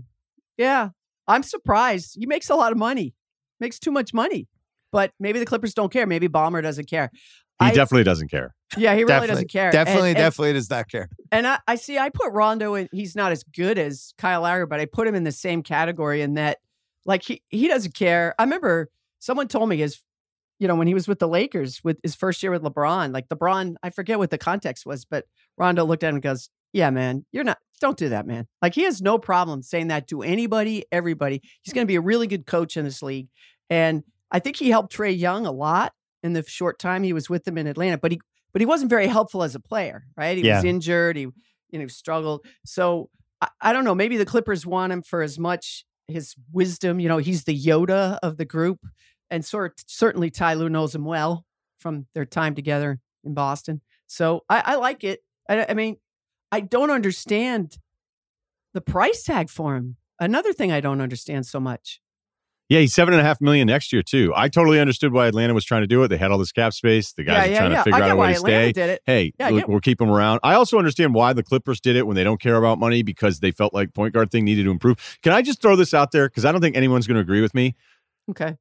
Yeah, I'm surprised. He makes a lot of money. Makes too much money. But maybe the Clippers don't care. Maybe Ballmer doesn't care. He I- definitely doesn't care. Yeah, he really Definitely- doesn't care. Definitely, and, and- definitely does not care. And I, I see. I put Rondo in. He's not as good as Kyle Lowry, but I put him in the same category in that, like he he doesn't care. I remember someone told me his, you know, when he was with the Lakers with his first year with LeBron, like LeBron, I forget what the context was, but Rondo looked at him and goes, "Yeah, man, you're not. Don't do that, man. Like he has no problem saying that to anybody, everybody. He's going to be a really good coach in this league, and I think he helped Trae Young a lot in the short time he was with them in Atlanta, but he but he wasn't very helpful as a player, right? He Yeah. was injured. He you know struggled. So I, I don't know. Maybe the Clippers want him for as much his wisdom. You know, he's the Yoda of the group, and sort certainly Ty Lue knows him well from their time together in Boston. So I, I like it. I, I mean, I don't understand the price tag for him. Another thing I don't understand so much. Yeah, he's seven and a half million next year too. I totally understood why Atlanta was trying to do it. They had all this cap space. The guys yeah, are yeah, trying yeah. to figure out a way to Atlanta stay. did it. Hey, Yeah, look, we'll keep them around. I also understand why the Clippers did it when they don't care about money because they felt like point guard thing needed to improve. Can I just throw this out there because I don't think anyone's going to agree with me. Okay.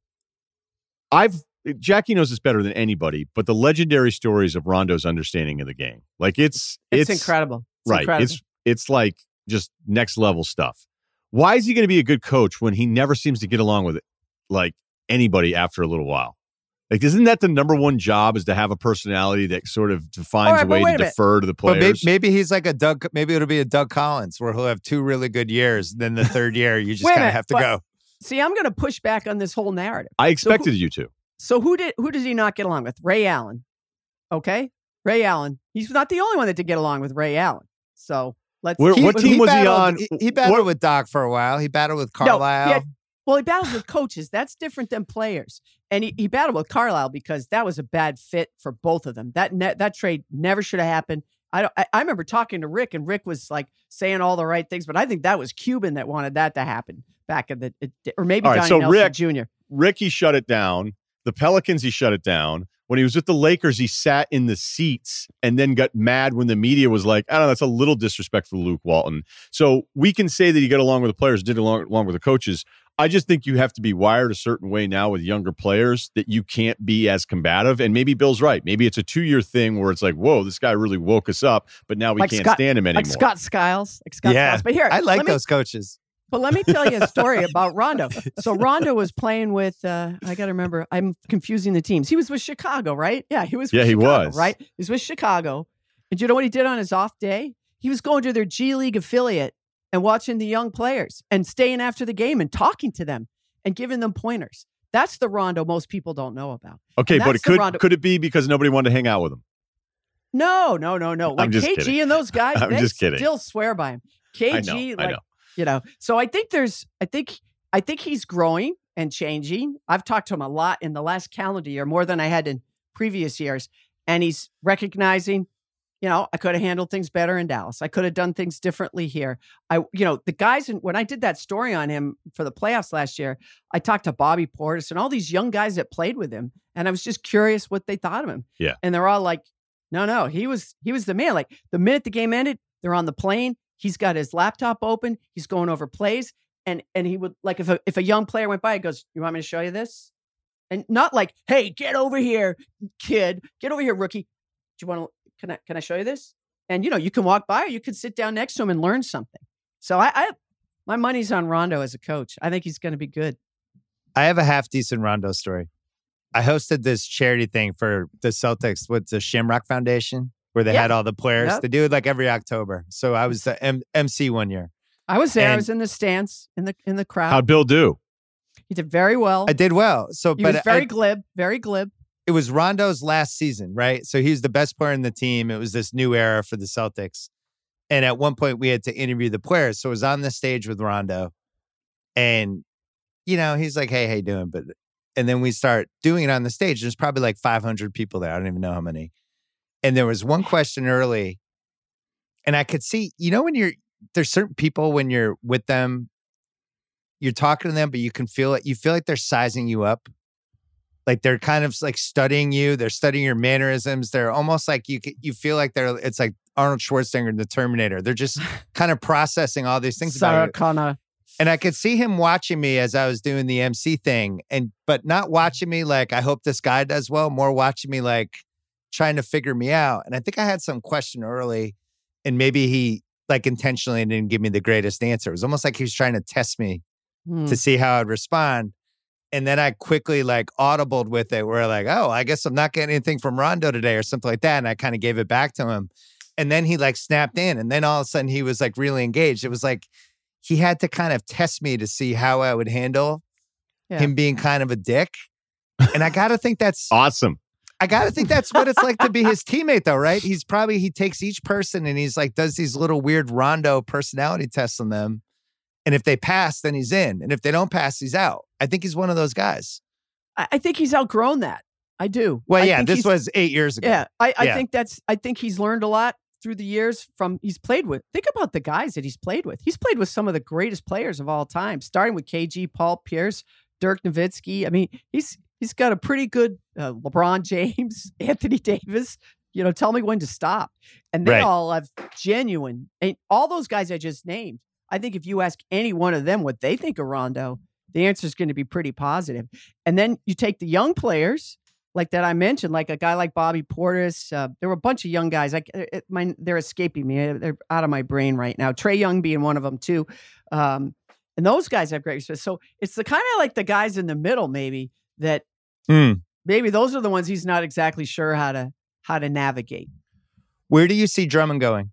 I've Jackie knows this better than anybody, but the legendary stories of Rondo's understanding of the game, like it's It's, incredible. It's right? incredible. It's it's like just next level stuff. Why is he going to be a good coach when he never seems to get along with it, like anybody after a little while? Like, isn't that the number one job? Is to have a personality that sort of defines right, a way to a defer to the But maybe, players? maybe he's like a Doug. Maybe it'll be a Doug Collins where he'll have two really good years. Then the third year, you just kind of have to but- go. See, I'm going to push back on this whole narrative. I expected you to. So who did who does he not get along with? Ray Allen. Okay, Ray Allen. He's not the only one that did get along with Ray Allen. So let's. Where- what team was he on? He, he battled What- with Doc for a while. He battled with No, he Carlisle. had- Well, he battled with coaches. That's different than players. And he, he battled with Carlisle because that was a bad fit for both of them. That ne- that trade never should have happened. I, don't, I I remember talking to Rick, and Rick was like saying all the right things, but I think that was Cuban that wanted that to happen back in the, it, or maybe All right, Donnie so Nelson Rick- Jr. Ricky shut it down. The Pelicans, he shut it down. When he was with the Lakers, he sat in the seats and then got mad when the media was like, I don't know, that's a little disrespectful to Luke Walton. So we can say that he got along with the players, did along, along with the coaches. I just think you have to be wired a certain way now with younger players that you can't be as combative. And maybe Bill's right. Maybe it's a two year thing where it's like, whoa, this guy really woke us up, but now we Like can't Scott- stand him anymore. Like Scott Skiles. Like Scott Yeah, Skiles. But here, I like let me, those coaches. But let me tell you a story about Rondo. So Rondo was playing with uh I gotta remember, I'm confusing the teams. He was with Chicago, right? Yeah, he was with Yeah, he was. right? He was with Chicago. And you know what he did on his off day? He was going to their G League affiliate and watching the young players and staying after the game and talking to them and giving them pointers. That's the Rondo most people don't know about. Okay, but it could Rondo- could it be because nobody wanted to hang out with him? No, no, no, no. Like KG kidding. and those guys, I'm they just kidding. still swear by him. KG, know, like know. you know. So I think there's, I think, I think he's growing and changing. I've talked to him a lot in the last calendar year, more than I had in previous years, and he's recognizing you know, I could have handled things better in Dallas. I could have done things differently here. I, you know, the guys, in, when I did that story on him for the playoffs last year, I talked to Bobby Portis and all these young guys that played with him. And I was just curious what they thought of him. Yeah. And they're all like, no, no, he was, he was the man. Like the minute the game ended, they're on the plane. He's got his laptop open. He's going over plays. And, and he would like, if a, if a young player went by, he goes, you want me to show you this? And not like, hey, get over here, kid, get over here, rookie. Do you want to can I can I show you this? And you know, you can walk by or you can sit down next to him and learn something. So I, I my money's on Rondo as a coach. I think he's going to be good. I have a half decent Rondo story. I hosted this charity thing for the Celtics with the Shamrock Foundation, where they yep. had all the players. Yep. They do it like every October. So I was the M- MC one year. I was there. And I was in the stands in the in the crowd. How'd Bill do? He did very well. I did well. So, he but was very I, glib, very glib it was Rondo's last season, right? So he was the best player in the team. It was this new era for the Celtics. And at one point we had to interview the players. So it was on the stage with Rondo. And, you know, he's like, hey, how you doing? But and then we start doing it on the stage. There's probably like 500 people there. I don't even know how many. And there was one question early. And I could see, you know, when you're there's certain people when you're with them, you're talking to them, but you can feel it. You feel like they're sizing you up like they're kind of like studying you they're studying your mannerisms they're almost like you you feel like they're it's like arnold schwarzenegger in the terminator they're just kind of processing all these things Sarah Connor. and i could see him watching me as i was doing the mc thing and but not watching me like i hope this guy does well more watching me like trying to figure me out and i think i had some question early and maybe he like intentionally didn't give me the greatest answer it was almost like he was trying to test me hmm. to see how i'd respond and then I quickly like audibled with it where like, oh, I guess I'm not getting anything from Rondo today or something like that. And I kind of gave it back to him. And then he like snapped in. And then all of a sudden he was like really engaged. It was like he had to kind of test me to see how I would handle yeah. him being kind of a dick. And I gotta think that's awesome. I gotta think that's what it's like to be his teammate, though, right? He's probably he takes each person and he's like does these little weird Rondo personality tests on them. And if they pass, then he's in. And if they don't pass, he's out. I think he's one of those guys. I, think he's outgrown that. I do. Well, yeah, this was eight years ago. Yeah, I, I yeah. think that's. I think he's learned a lot through the years from he's played with. Think about the guys that he's played with. He's played with some of the greatest players of all time, starting with KG, Paul Pierce, Dirk Nowitzki. I mean, he's he's got a pretty good uh, LeBron James, Anthony Davis. You know, tell me when to stop. And they right. all have genuine. And all those guys I just named I think if you ask any one of them what they think of Rondo, the answer is going to be pretty positive. And then you take the young players like that I mentioned, like a guy like Bobby Portis. Uh, there were a bunch of young guys. Like it, my, they're escaping me. They're out of my brain right now. Trae Young being one of them too. Um, and those guys have great respect. So it's the kind of like the guys in the middle, maybe that mm. maybe those are the ones he's not exactly sure how to how to navigate. Where do you see Drummond going?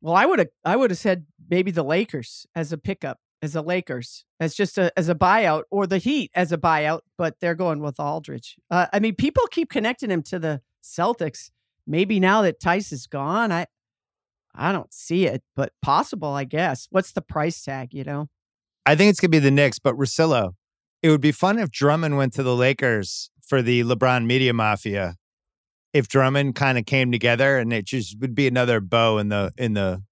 Well, I would have I would have said maybe the Lakers as a pickup, as a Lakers, as just a as a buyout, or the Heat as a buyout, but they're going with Aldridge. Uh, I mean, people keep connecting him to the Celtics. Maybe now that Theis is gone, I I don't see it, but possible, I guess. What's the price tag? You know, I think it's gonna be the Knicks, but Russillo. It would be fun if Drummond went to the Lakers for the LeBron media mafia if Drummond kind of came together and it just would be another bow in the in the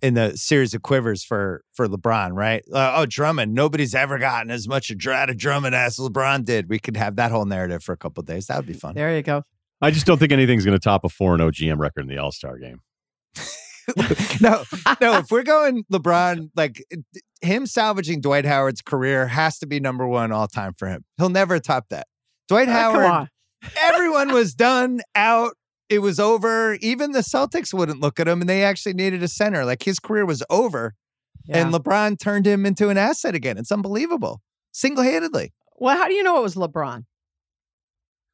in the series of quivers for for LeBron, right? Uh, oh, Drummond, nobody's ever gotten as much out of Drummond as LeBron did. We could have that whole narrative for a couple days. That would be fun. There you go. I just don't think anything's going to top a 4 0 GM record in the All Star game. no, no. If we're going LeBron, like him salvaging Dwight Howard's career has to be number one all time for him. He'll never top that. Dwight uh, Howard Everyone was done out. It was over. Even the Celtics wouldn't look at him, and they actually needed a center. Like his career was over, yeah. and LeBron turned him into an asset again. It's unbelievable, single handedly. Well, how do you know it was LeBron?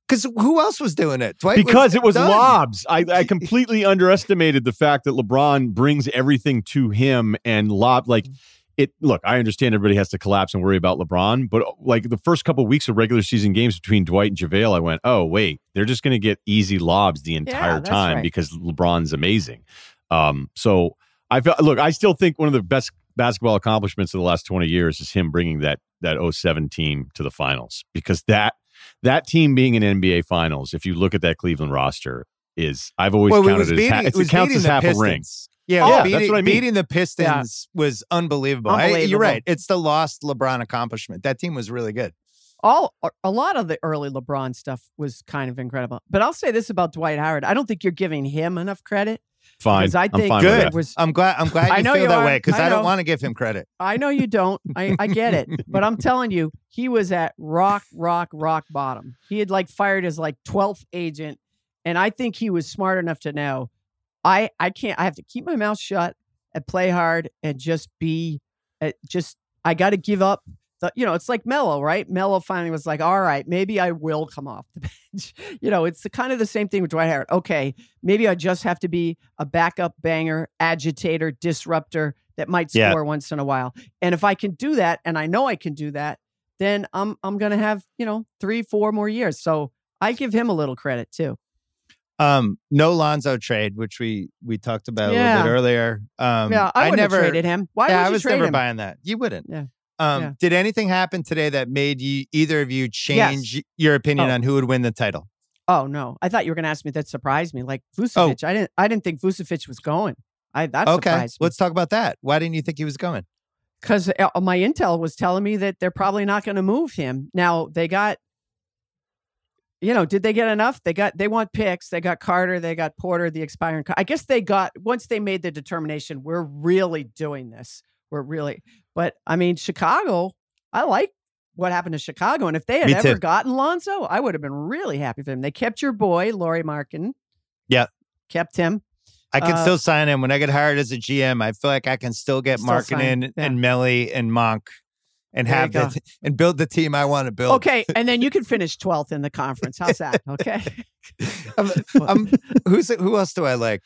Because who else was doing it? Dwight because was it was done. lobs. I, I completely underestimated the fact that LeBron brings everything to him and lob like mm. It. Look, I understand everybody has to collapse and worry about LeBron, but like the first couple of weeks of regular season games between Dwight and JaVale, I went, oh wait, they're just going to get easy lobs the entire yeah, time right. because LeBron's amazing. Um, so I felt look, I still think one of the best basketball accomplishments of the last 20 years is him bringing that that 07 team to the finals because that that team being in NBA Finals, if you look at that Cleveland roster, is I've always well, counted it, beating, as, ha- it, it counts as half Pistons. a ring. Yeah, oh, yeah beating, that's what I mean. Beating the Pistons yeah. was unbelievable. unbelievable. I, you're right. It's the lost LeBron accomplishment. That team was really good. All a lot of the early LeBron stuff was kind of incredible. But I'll say this about Dwight Howard: I don't think you're giving him enough credit. Fine. I think I'm good. Was, I'm glad. I'm glad you I know feel you that are. way because I, I, don't want to give him credit. I know you don't. I, I get it, but I'm telling you, he was at rock, rock, rock bottom. He had like fired his like 12th agent, and I think he was smart enough to know, I I can't. I have to keep my mouth shut and play hard and just be, uh, just I got to give up the, you know, it's like Melo, right? Melo finally was like, all right, maybe I will come off the bench. you know, it's the, kind of the same thing with Dwight Howard. Okay, maybe I just have to be a backup banger, agitator, disruptor that might score yeah. once in a while. And if I can do that, and I know I can do that, then I'm I'm gonna have you know three, four more years. So I give him a little credit too. Um, no Lonzo trade, which we we talked about yeah. a little bit earlier. Um, yeah, I, I never traded him. Why? Yeah, I was never him? buying that. You wouldn't. Yeah. Um, yeah. Did anything happen today that made you either of you change yes. your opinion oh. on who would win the title? Oh no, I thought you were going to ask me. That surprised me. Like Vucevic, oh. I didn't. I didn't think Vucevic was going. I that okay. surprised me. Let's talk about that. Why didn't you think he was going? Because uh, my intel was telling me that they're probably not going to move him. Now they got. You know, did they get enough? They got. They want picks. They got Carter. They got Porter. The expiring. I guess they got once they made the determination. We're really doing this. We're really. But I mean, Chicago, I like what happened to Chicago. And if they had Me ever too. gotten Lonzo, I would have been really happy for them. They kept your boy, Lauri Markkanen. Yeah. Kept him. I can uh, still sign him when I get hired as a GM. I feel like I can still get Markkanen yeah. and Melli and Monk and there have the, and build the team I want to build. Okay, and then you can finish 12th in the conference. How's that? Okay. I'm, um, I'm, um, who's who else do I like?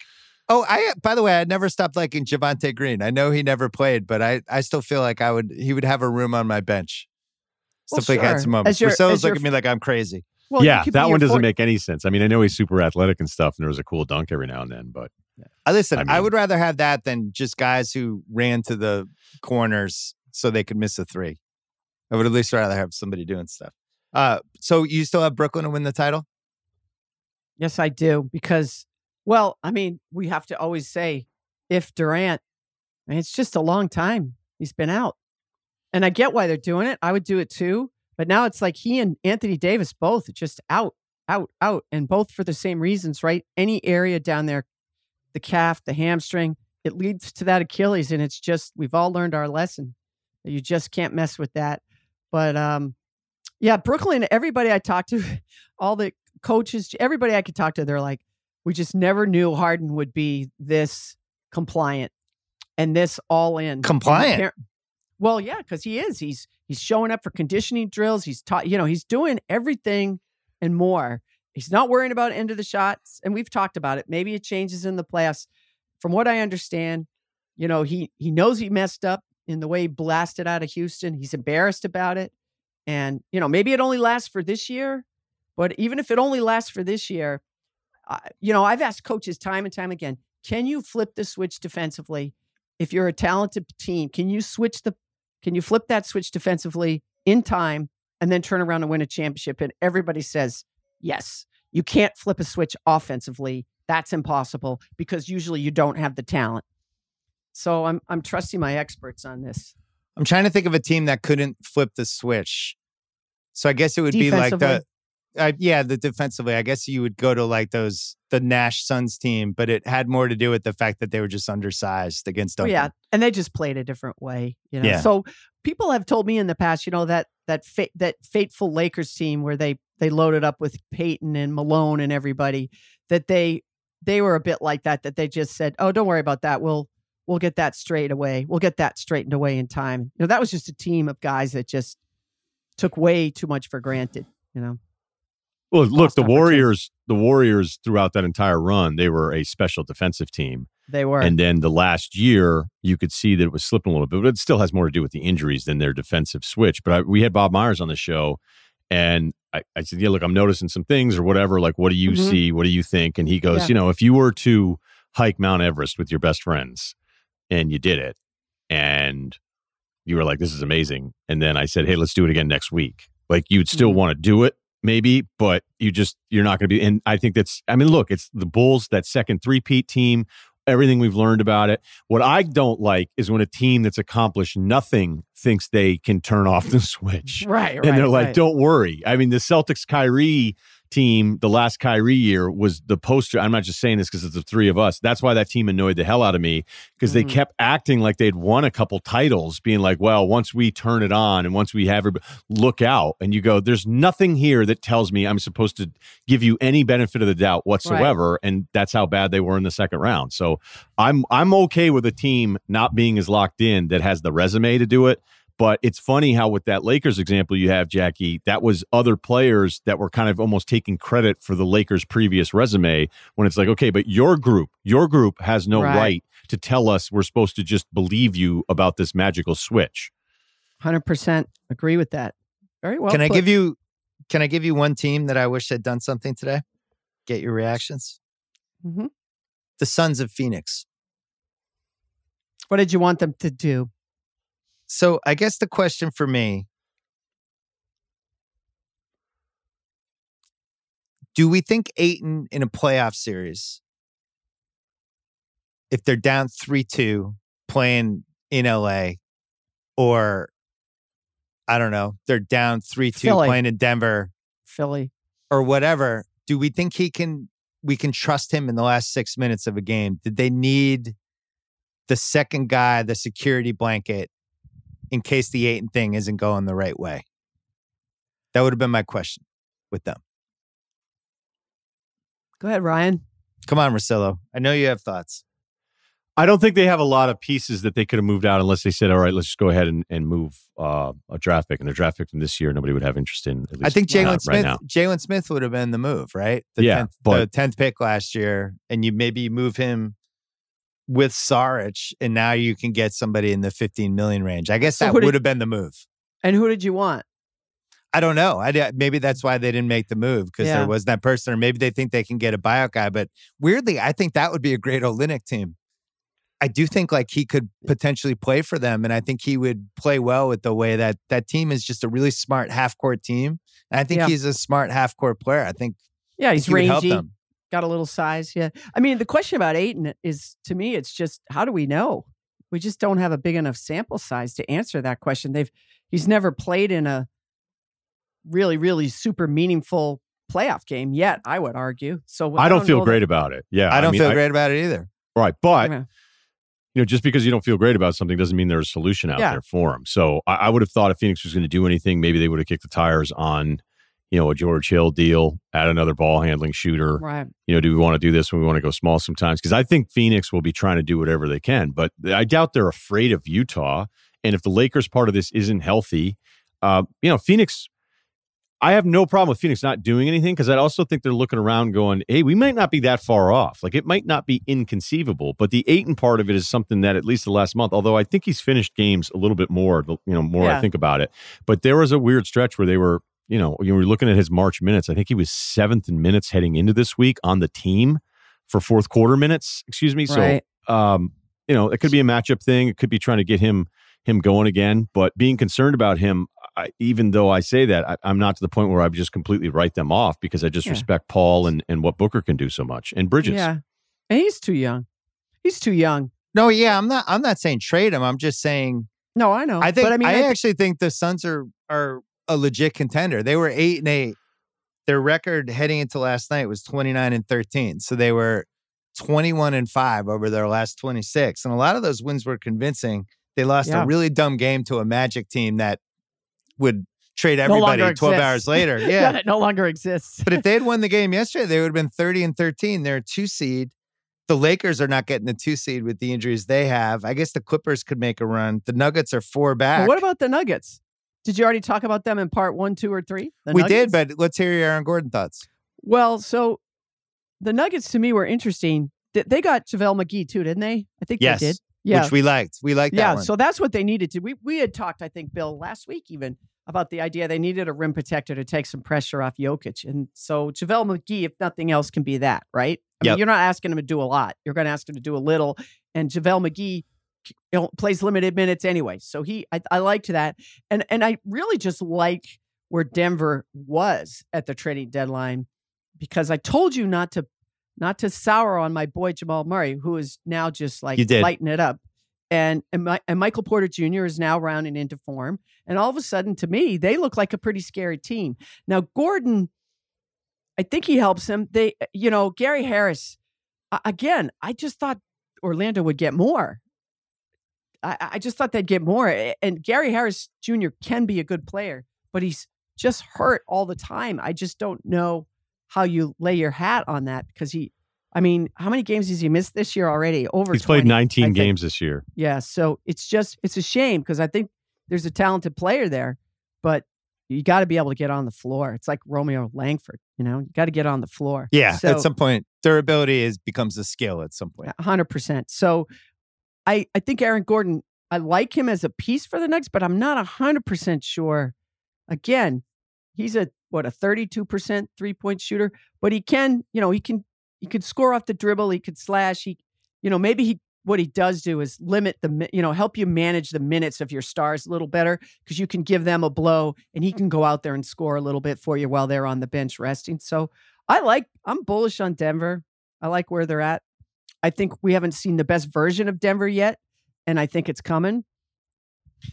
Oh, I by the way, I never stopped liking Javonte Green. I know he never played, but I I still feel like I would he would have a room on my bench. Well, Stuff sure. like had some moments. Marcelo's looking at me like I'm crazy. Well, yeah, that one doesn't make any sense. I mean, I know he's super athletic and stuff, and there was a cool dunk every now and then, but I listen. I, mean, I would rather have that than just guys who ran to the corners so they could miss a three. I would at least rather have somebody doing stuff. Uh, so you still have Brooklyn to win the title? Yes, I do because well, I mean, we have to always say if Durant, I mean, it's just a long time he's been out. And I get why they're doing it. I would do it too. But now it's like he and Anthony Davis both just out, out, out, and both for the same reasons, right? Any area down there, the calf, the hamstring, it leads to that Achilles. And it's just, we've all learned our lesson. You just can't mess with that. But um, yeah, Brooklyn, everybody I talked to, all the coaches, everybody I could talk to, they're like, we just never knew Harden would be this compliant and this all in. Compliant. Well, yeah, because he is. He's he's showing up for conditioning drills. He's taught, you know, he's doing everything and more. He's not worrying about end of the shots. And we've talked about it. Maybe it changes in the playoffs. From what I understand, you know, he he knows he messed up in the way he blasted out of Houston. He's embarrassed about it. And, you know, maybe it only lasts for this year. But even if it only lasts for this year, you know, I've asked coaches time and time again, can you flip the switch defensively? If you're a talented team, can you switch the, can you flip that switch defensively in time and then turn around and win a championship? And everybody says, yes. You can't flip a switch offensively. That's impossible because usually you don't have the talent. So I'm I'm trusting my experts on this. I'm trying to think of a team that couldn't flip the switch. So I guess it would be like the uh, yeah, the defensively, I guess you would go to like those the Nash Suns team, but it had more to do with the fact that they were just undersized against Duncan. yeah, and they just played a different way, you know. Yeah. So people have told me in the past, you know, that that fa- that fateful Lakers team where they they loaded up with Payton and Malone and everybody, that they they were a bit like that. That they just said, "Oh, don't worry about that. We'll we'll get that straight away. We'll get that straightened away in time." You know, that was just a team of guys that just took way too much for granted. You know. Well, look, the Warriors, the Warriors throughout that entire run, they were a special defensive team. They were. And then the last year, you could see that it was slipping a little bit, but it still has more to do with the injuries than their defensive switch. But I, we had Bob Myers on the show, and I, I, said, Yeah, look, I'm noticing some things or whatever. Like, what do you mm-hmm. see? What do you think? And he goes, yeah. You know, if you were to hike Mount Everest with your best friends and you did it, and you were like, This is amazing. And then I said, Hey, let's do it again next week. Like, you'd still mm-hmm. want to do it, maybe, but you just you're not going to be. And I think that's. I mean, look, it's the Bulls that second three-peat team everything we've learned about it. What I don't like is when a team that's accomplished nothing thinks they can turn off the switch. Right. And right, they're like, right. don't worry. I mean, the Celtics Kyrie team, the last Kyrie year, was the poster. I'm not just saying this because it's the three of us. That's why that team annoyed the hell out of me because mm-hmm. they kept acting like they'd won a couple titles, being like, well, once we turn it on and once we have it, look out. And you go, there's nothing here that tells me I'm supposed to give you any benefit of the doubt whatsoever. Right. And that's how bad they were in the second round. So I'm I'm okay with a team not being as locked in that has the resume to do it. But it's funny how, with that Lakers example you have, Jackie, that was other players that were kind of almost taking credit for the Lakers' previous resume when it's like, okay, but your group, your group has no right, right to tell us we're supposed to just believe you about this magical switch. 100% agree with that. Very well. Can put. I give you can I give you one team that I wish had done something today? Get your reactions. Mm-hmm. The Suns of Phoenix. What did you want them to do? So I guess the question for me do we think Ayton in a playoff series, if they're down 3 2 playing in LA, or I don't know, they're down 3 2 playing in Denver, Philly, or whatever, do we think he can, we can trust him in the last six minutes of a game? Did they need the second guy, the security blanket in case the Ayton thing isn't going the right way? That would have been my question with them. Go ahead, Ryen. Come on, Russillo. I know you have thoughts. I don't think they have a lot of pieces that they could have moved out unless they said, all right, let's just go ahead and, and move uh, a draft pick. And the draft pick from this year, nobody would have interest in. I think Jalen Smith, right Jalen Smith would have been the move, right? The yeah, 10th, but, the 10th pick last year. And you maybe move him with Saric, and now you can get somebody in the 15 million range. I guess that would have been the move. And who did you want? I don't know. I maybe that's why they didn't make the move because yeah. there was that person, or maybe they think they can get a buyout guy. But weirdly, I think that would be a great Olynyk team. I do think like he could potentially play for them, and I think he would play well with the way that that team is just a really smart half court team. And I think yeah. he's a smart half court player. I think yeah, he's he rangy got a little size. Yeah. I mean, the question about Ayton is to me, it's just how do we know? We just don't have a big enough sample size to answer that question. They've he's never played in a really, really super meaningful playoff game yet, I would argue. So I, I don't, don't, feel great that, about it. Yeah. I don't I mean, feel I, great about it either. Right. But yeah. you know, just because you don't feel great about something doesn't mean there's a solution out yeah. there for him. So I, I would have thought if Phoenix was going to do anything, maybe they would have kicked the tires on you know, a George Hill deal, add another ball handling shooter. Right. You know, do we want to do this when we want to go small sometimes? Because I think Phoenix will be trying to do whatever they can, but I doubt they're afraid of Utah. And if the Lakers part of this isn't healthy, uh, you know, Phoenix, I have no problem with Phoenix not doing anything because I also think they're looking around going, hey, we might not be that far off. Like it might not be inconceivable, but the Ayton part of it is something that at least the last month, although I think he's finished games a little bit more, you know, more yeah. I think about it. But there was a weird stretch where they were you know, you were looking at his March minutes. I think he was seventh in minutes heading into this week on the team for fourth quarter minutes. Excuse me. Right. So, um, you know, it could be a matchup thing. It could be trying to get him him going again. But being concerned about him, I, even though I say that, I, am not to the point where I just completely write them off because I just yeah. respect Paul and and what Booker can do so much and Bridges. Yeah, and he's too young. He's too young. No, yeah, I'm not. I'm not saying trade him. I'm just saying. No, I know. I think. But I mean, I, I actually think the Suns are are a legit contender. They were eight and eight. Their record heading into last night was 29 and 13. So they were 21 and five over their last 26. And a lot of those wins were convincing. They lost yeah. a really dumb game to a Magic team that would trade everybody no 12 hours later. Yeah. it no longer exists. but if they had won the game yesterday, they would have been 30 and 13. They're a two seed. The Lakers are not getting the two seed with the injuries they have. I guess the Clippers could make a run. The Nuggets are four back. Well, what about the Nuggets? Did you already talk about them in part one, two, or three? we Nuggets? did, but let's hear your Aaron Gordon thoughts. Well, so the Nuggets to me were interesting. They got JaVale McGee too, didn't they? I think yes. they did. Yeah. Which we liked. We liked yeah, one. so that's what they needed to. We we had talked, I think, Bill, last week even about the idea they needed a rim protector to take some pressure off Jokic. And so JaVale McGee, if nothing else, can be that, right? I yep. mean, you're not asking him to do a lot. You're going to ask him to do a little. And JaVale McGee plays limited minutes anyway. So he I, I liked that. And and I really just like where Denver was at the trading deadline because I told you not to not to sour on my boy Jamal Murray, who is now just like lighting it up. And and, my, and Michael Porter Jr. is now rounding into form. And all of a sudden, to me, they look like a pretty scary team. Now, Gordon, I think he helps him. They, you know, Gary Harris. Again, I just thought Orlando would get more. I, I just thought they'd get more. Eh, and Gary Harris Jr. can be a good player, but he's just hurt all the time. I just don't know how you lay your hat on that because he, I mean, how many games has he missed this year already? Over he's 20, played 19 games this year. Yeah, so it's just it's a shame because I think there's a talented player there, but you got to be able to get on the floor. It's like Romeo Langford, you know, you got to get on the floor. Yeah, so, at some point, durability is becomes a skill. At some point. point, hundred percent. So, I I think Aaron Gordon, I like him as a piece for the next, but I'm not hundred percent sure. Again, he's a what a 32% three point shooter, but he can, you know, he can he could score off the dribble, he could slash, he you know, maybe he what he does do is limit the you know help you manage the minutes of your stars a little better because you can give them a blow and he can go out there and score a little bit for you while they're on the bench resting. So i like i'm bullish on denver. I like where they're at i think we haven't seen the best version of denver yet and i think it's coming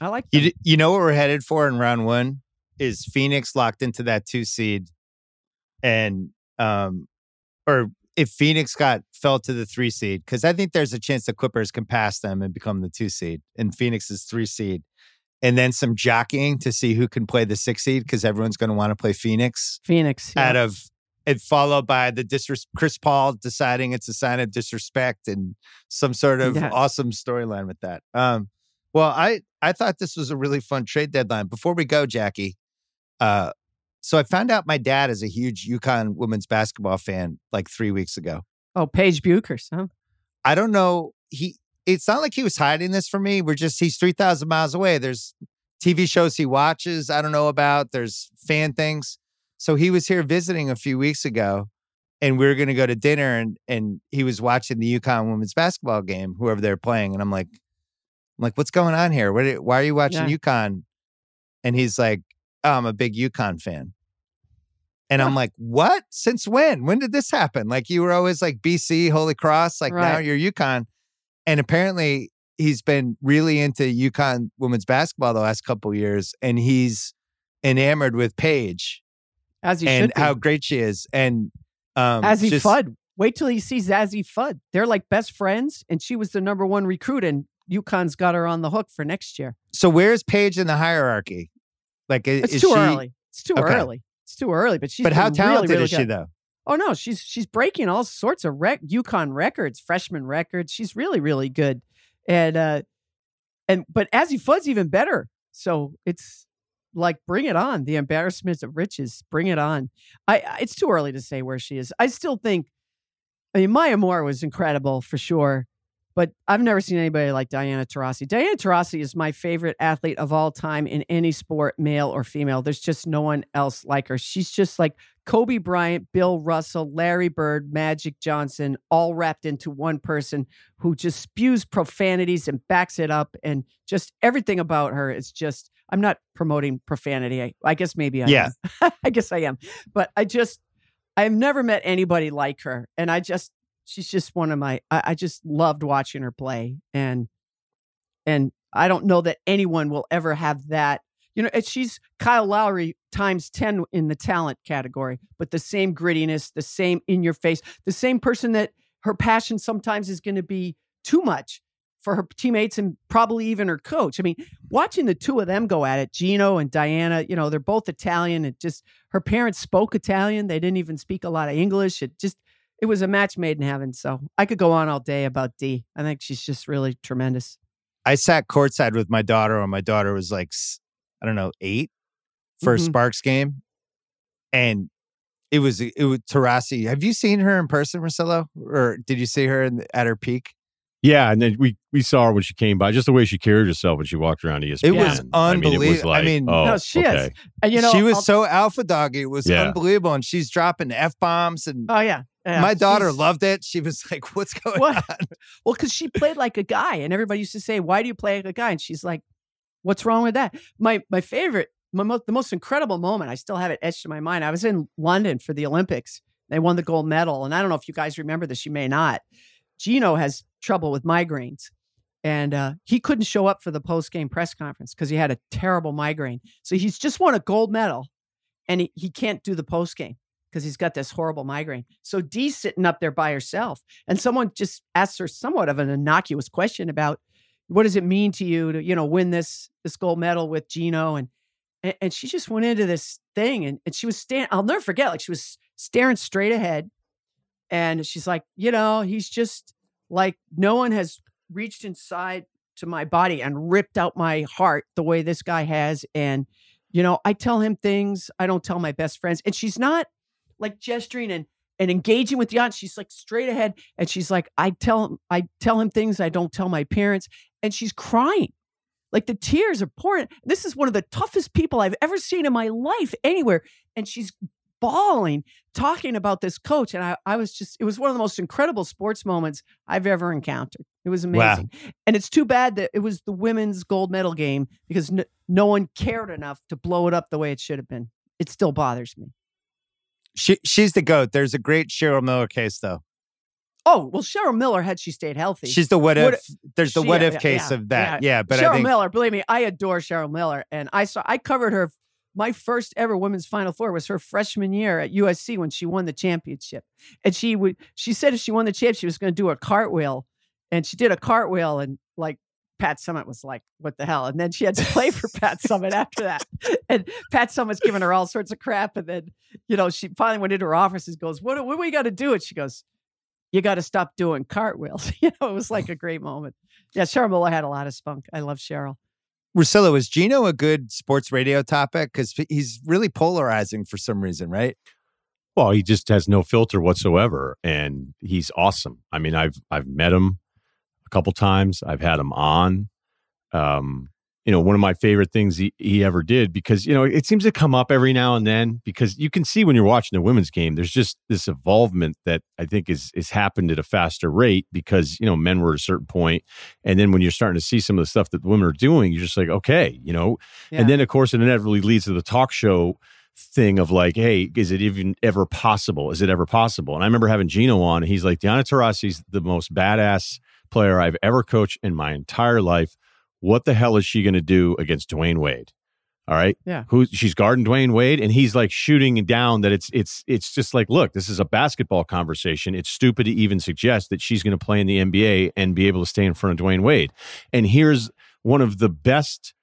i like them. you you know what we're headed for in round one is Phoenix locked into that two seed, and um, or if Phoenix got fell to the three seed, because I think there's a chance the Clippers can pass them and become the two seed, and Phoenix is three seed, and then some jockeying to see who can play the six seed because everyone's going to want to play Phoenix. Phoenix yeah. out of it, followed by the disres- Chris Paul deciding it's a sign of disrespect and some sort of yeah. awesome storyline with that. Um, well, I I thought this was a really fun trade deadline. Before we go, Jackie, uh, so I found out my dad is a huge UConn women's basketball fan like three weeks ago. Oh, Paige Bueckers, huh? I don't know. He it's not like he was hiding this from me. We're just he's three thousand miles away. There's TV shows he watches. I don't know about. There's fan things. So he was here visiting a few weeks ago, and we were going to go to dinner, and and he was watching the UConn women's basketball game, whoever they're playing, and I'm like, I'm like, what's going on here? What, why are you watching yeah. UConn? And he's like, oh, I'm a big UConn fan. And I'm like, what? Since when? When did this happen? Like you were always like BC, Holy Cross, like right. now you're UConn. And apparently he's been really into UConn women's basketball the last couple years, and he's enamored with Paige. As he and how great she is. And um Azzi just, Fudd. Wait till he sees Azzi Fudd. They're like best friends, and she was the number one recruit, and UConn's got her on the hook for next year. So where's Paige in the hierarchy? Like, it's too she... early. It's too okay. early. It's too early. But she's but how talented really, really is she though? Oh no, she's she's breaking all sorts of rec- UConn records, freshman records. She's really really good, and uh, and but Azzi Fudd's even better. So it's like bring it on. The embarrassment of riches, bring it on. I it's too early to say where she is. I still think. I mean, Maya Moore was incredible for sure. But I've never seen anybody like Diana Taurasi. Diana Taurasi is my favorite athlete of all time in any sport, male or female. There's just no one else like her. She's just like Kobe Bryant, Bill Russell, Larry Bird, Magic Johnson, all wrapped into one person who just spews profanities and backs it up. And just everything about her is just, I'm not promoting profanity. I, I guess maybe I yeah. am. I guess I am. But I just, I've never met anybody like her. And I just, she's just one of my I, I, just loved watching her play and and I don't know that anyone will ever have that. You know, she's Kyle Lowry times 10 in the talent category, but the same grittiness, the same in your face, the same person that her passion sometimes is going to be too much for her teammates and probably even her coach. I mean, watching the two of them go at it, Gino and Diana, you know, they're both Italian. It just her parents spoke Italian. They didn't even speak a lot of English. It just it was a match made in heaven. So I could go on all day about D. I think she's just really tremendous. I sat courtside with my daughter when my daughter was like I don't know, eight for a Mhm. Sparks game. And it was it was Taurasi. Have you seen her in person, Marcelo? Or did you see her in, at her peak? Yeah, and then we we saw her when she came by, just the way she carried herself when she walked around ESPN. It was I mean, it was unbelievable. I mean- oh, No, she is. And you know, she was I'll- so alpha doggy. It was Yeah. unbelievable. And she's dropping F bombs and Oh yeah, yeah. my daughter loved it. She was like, What's going What? on? Well, because she played like a guy, and everybody used to say, "Why do you play like a guy?" And she's like, "What's wrong with that?" My my favorite, my mo- the most incredible moment. I still have it etched in my mind. I was in London for the Olympics. They won the gold medal, and I don't know if you guys remember this. You may not. Gino has trouble with migraines, and uh, he couldn't show up for the post game press conference because he had a terrible migraine. So he's just won a gold medal, and he, he can't do the post game because he's got this horrible migraine. So Dee's sitting up there by herself, and someone just asked her somewhat of an innocuous question about what does it mean to you to you know win this this gold medal with Gino and and, and she just went into this thing and, and she was standing I'll never forget like she was staring straight ahead and she's like you know he's just like no one has reached inside to my body and ripped out my heart the way this guy has and you know I tell him things I don't tell my best friends and she's not like gesturing and and engaging with the audience. She's like straight ahead, and she's like, I tell him, I tell him things I don't tell my parents, and she's crying, like the tears are pouring. This is one of the toughest people I've ever seen in my life anywhere, and she's bawling, talking about this coach, and I, I was just, it was one of the most incredible sports moments I've ever encountered. It was Wow. amazing, and it's too bad that it was the women's gold medal game because no, no one cared enough to blow it up the way it should have been. It still bothers me. She she's the goat. There's a great Cheryl Miller case though. Oh well, Cheryl Miller had she stayed healthy. She's the what if. There's the she- what if yeah, case yeah, of that. yeah. Yeah, but Cheryl I think Miller, believe me, I adore Cheryl Miller, and I saw I covered her. My first ever women's Final Four was her freshman year at USC when she won the championship, and she would she said if she won the champ, she was going to do a cartwheel, and she did a cartwheel, and like Pat Summitt was like, "What the hell?" And then she had to play for Pat Summitt after that, and Pat Summitt's giving her all sorts of crap, and then you know she finally went into her office and goes, "What what do we got to do?" And she goes, "You got to stop doing cartwheels." you know, it was like a great moment. Yeah, Cheryl Miller had a lot of spunk. I love Cheryl. Russillo, is Gino a good sports radio topic? Because he's really polarizing for some reason, right? Well, he just has no filter whatsoever, and he's awesome. I mean, I've I've met him a couple times. I've had him on. Um, you know, one of my favorite things he, he ever did because you know it seems to come up every now and then because you can see when you're watching the women's game, there's just this evolvement that I think is is happened at a faster rate because you know men were at a certain point, and then when you're starting to see some of the stuff that the women are doing, you're just like, okay, you know, and then, of course, it inevitably leads to the talk show thing of like, hey, is it even ever possible? Is it ever possible? And I remember having Gino on, and he's like, Diana Taurasi's the most badass player I've ever coached in my entire life. What the hell is she going to do against Dwyane Wade? All right. Yeah. Who she's guarding Dwyane Wade and he's like shooting down that it's it's it's just like, look, this is a basketball conversation. It's stupid to even suggest that she's going to play in the NBA and be able to stay in front of Dwyane Wade. And here's one of the best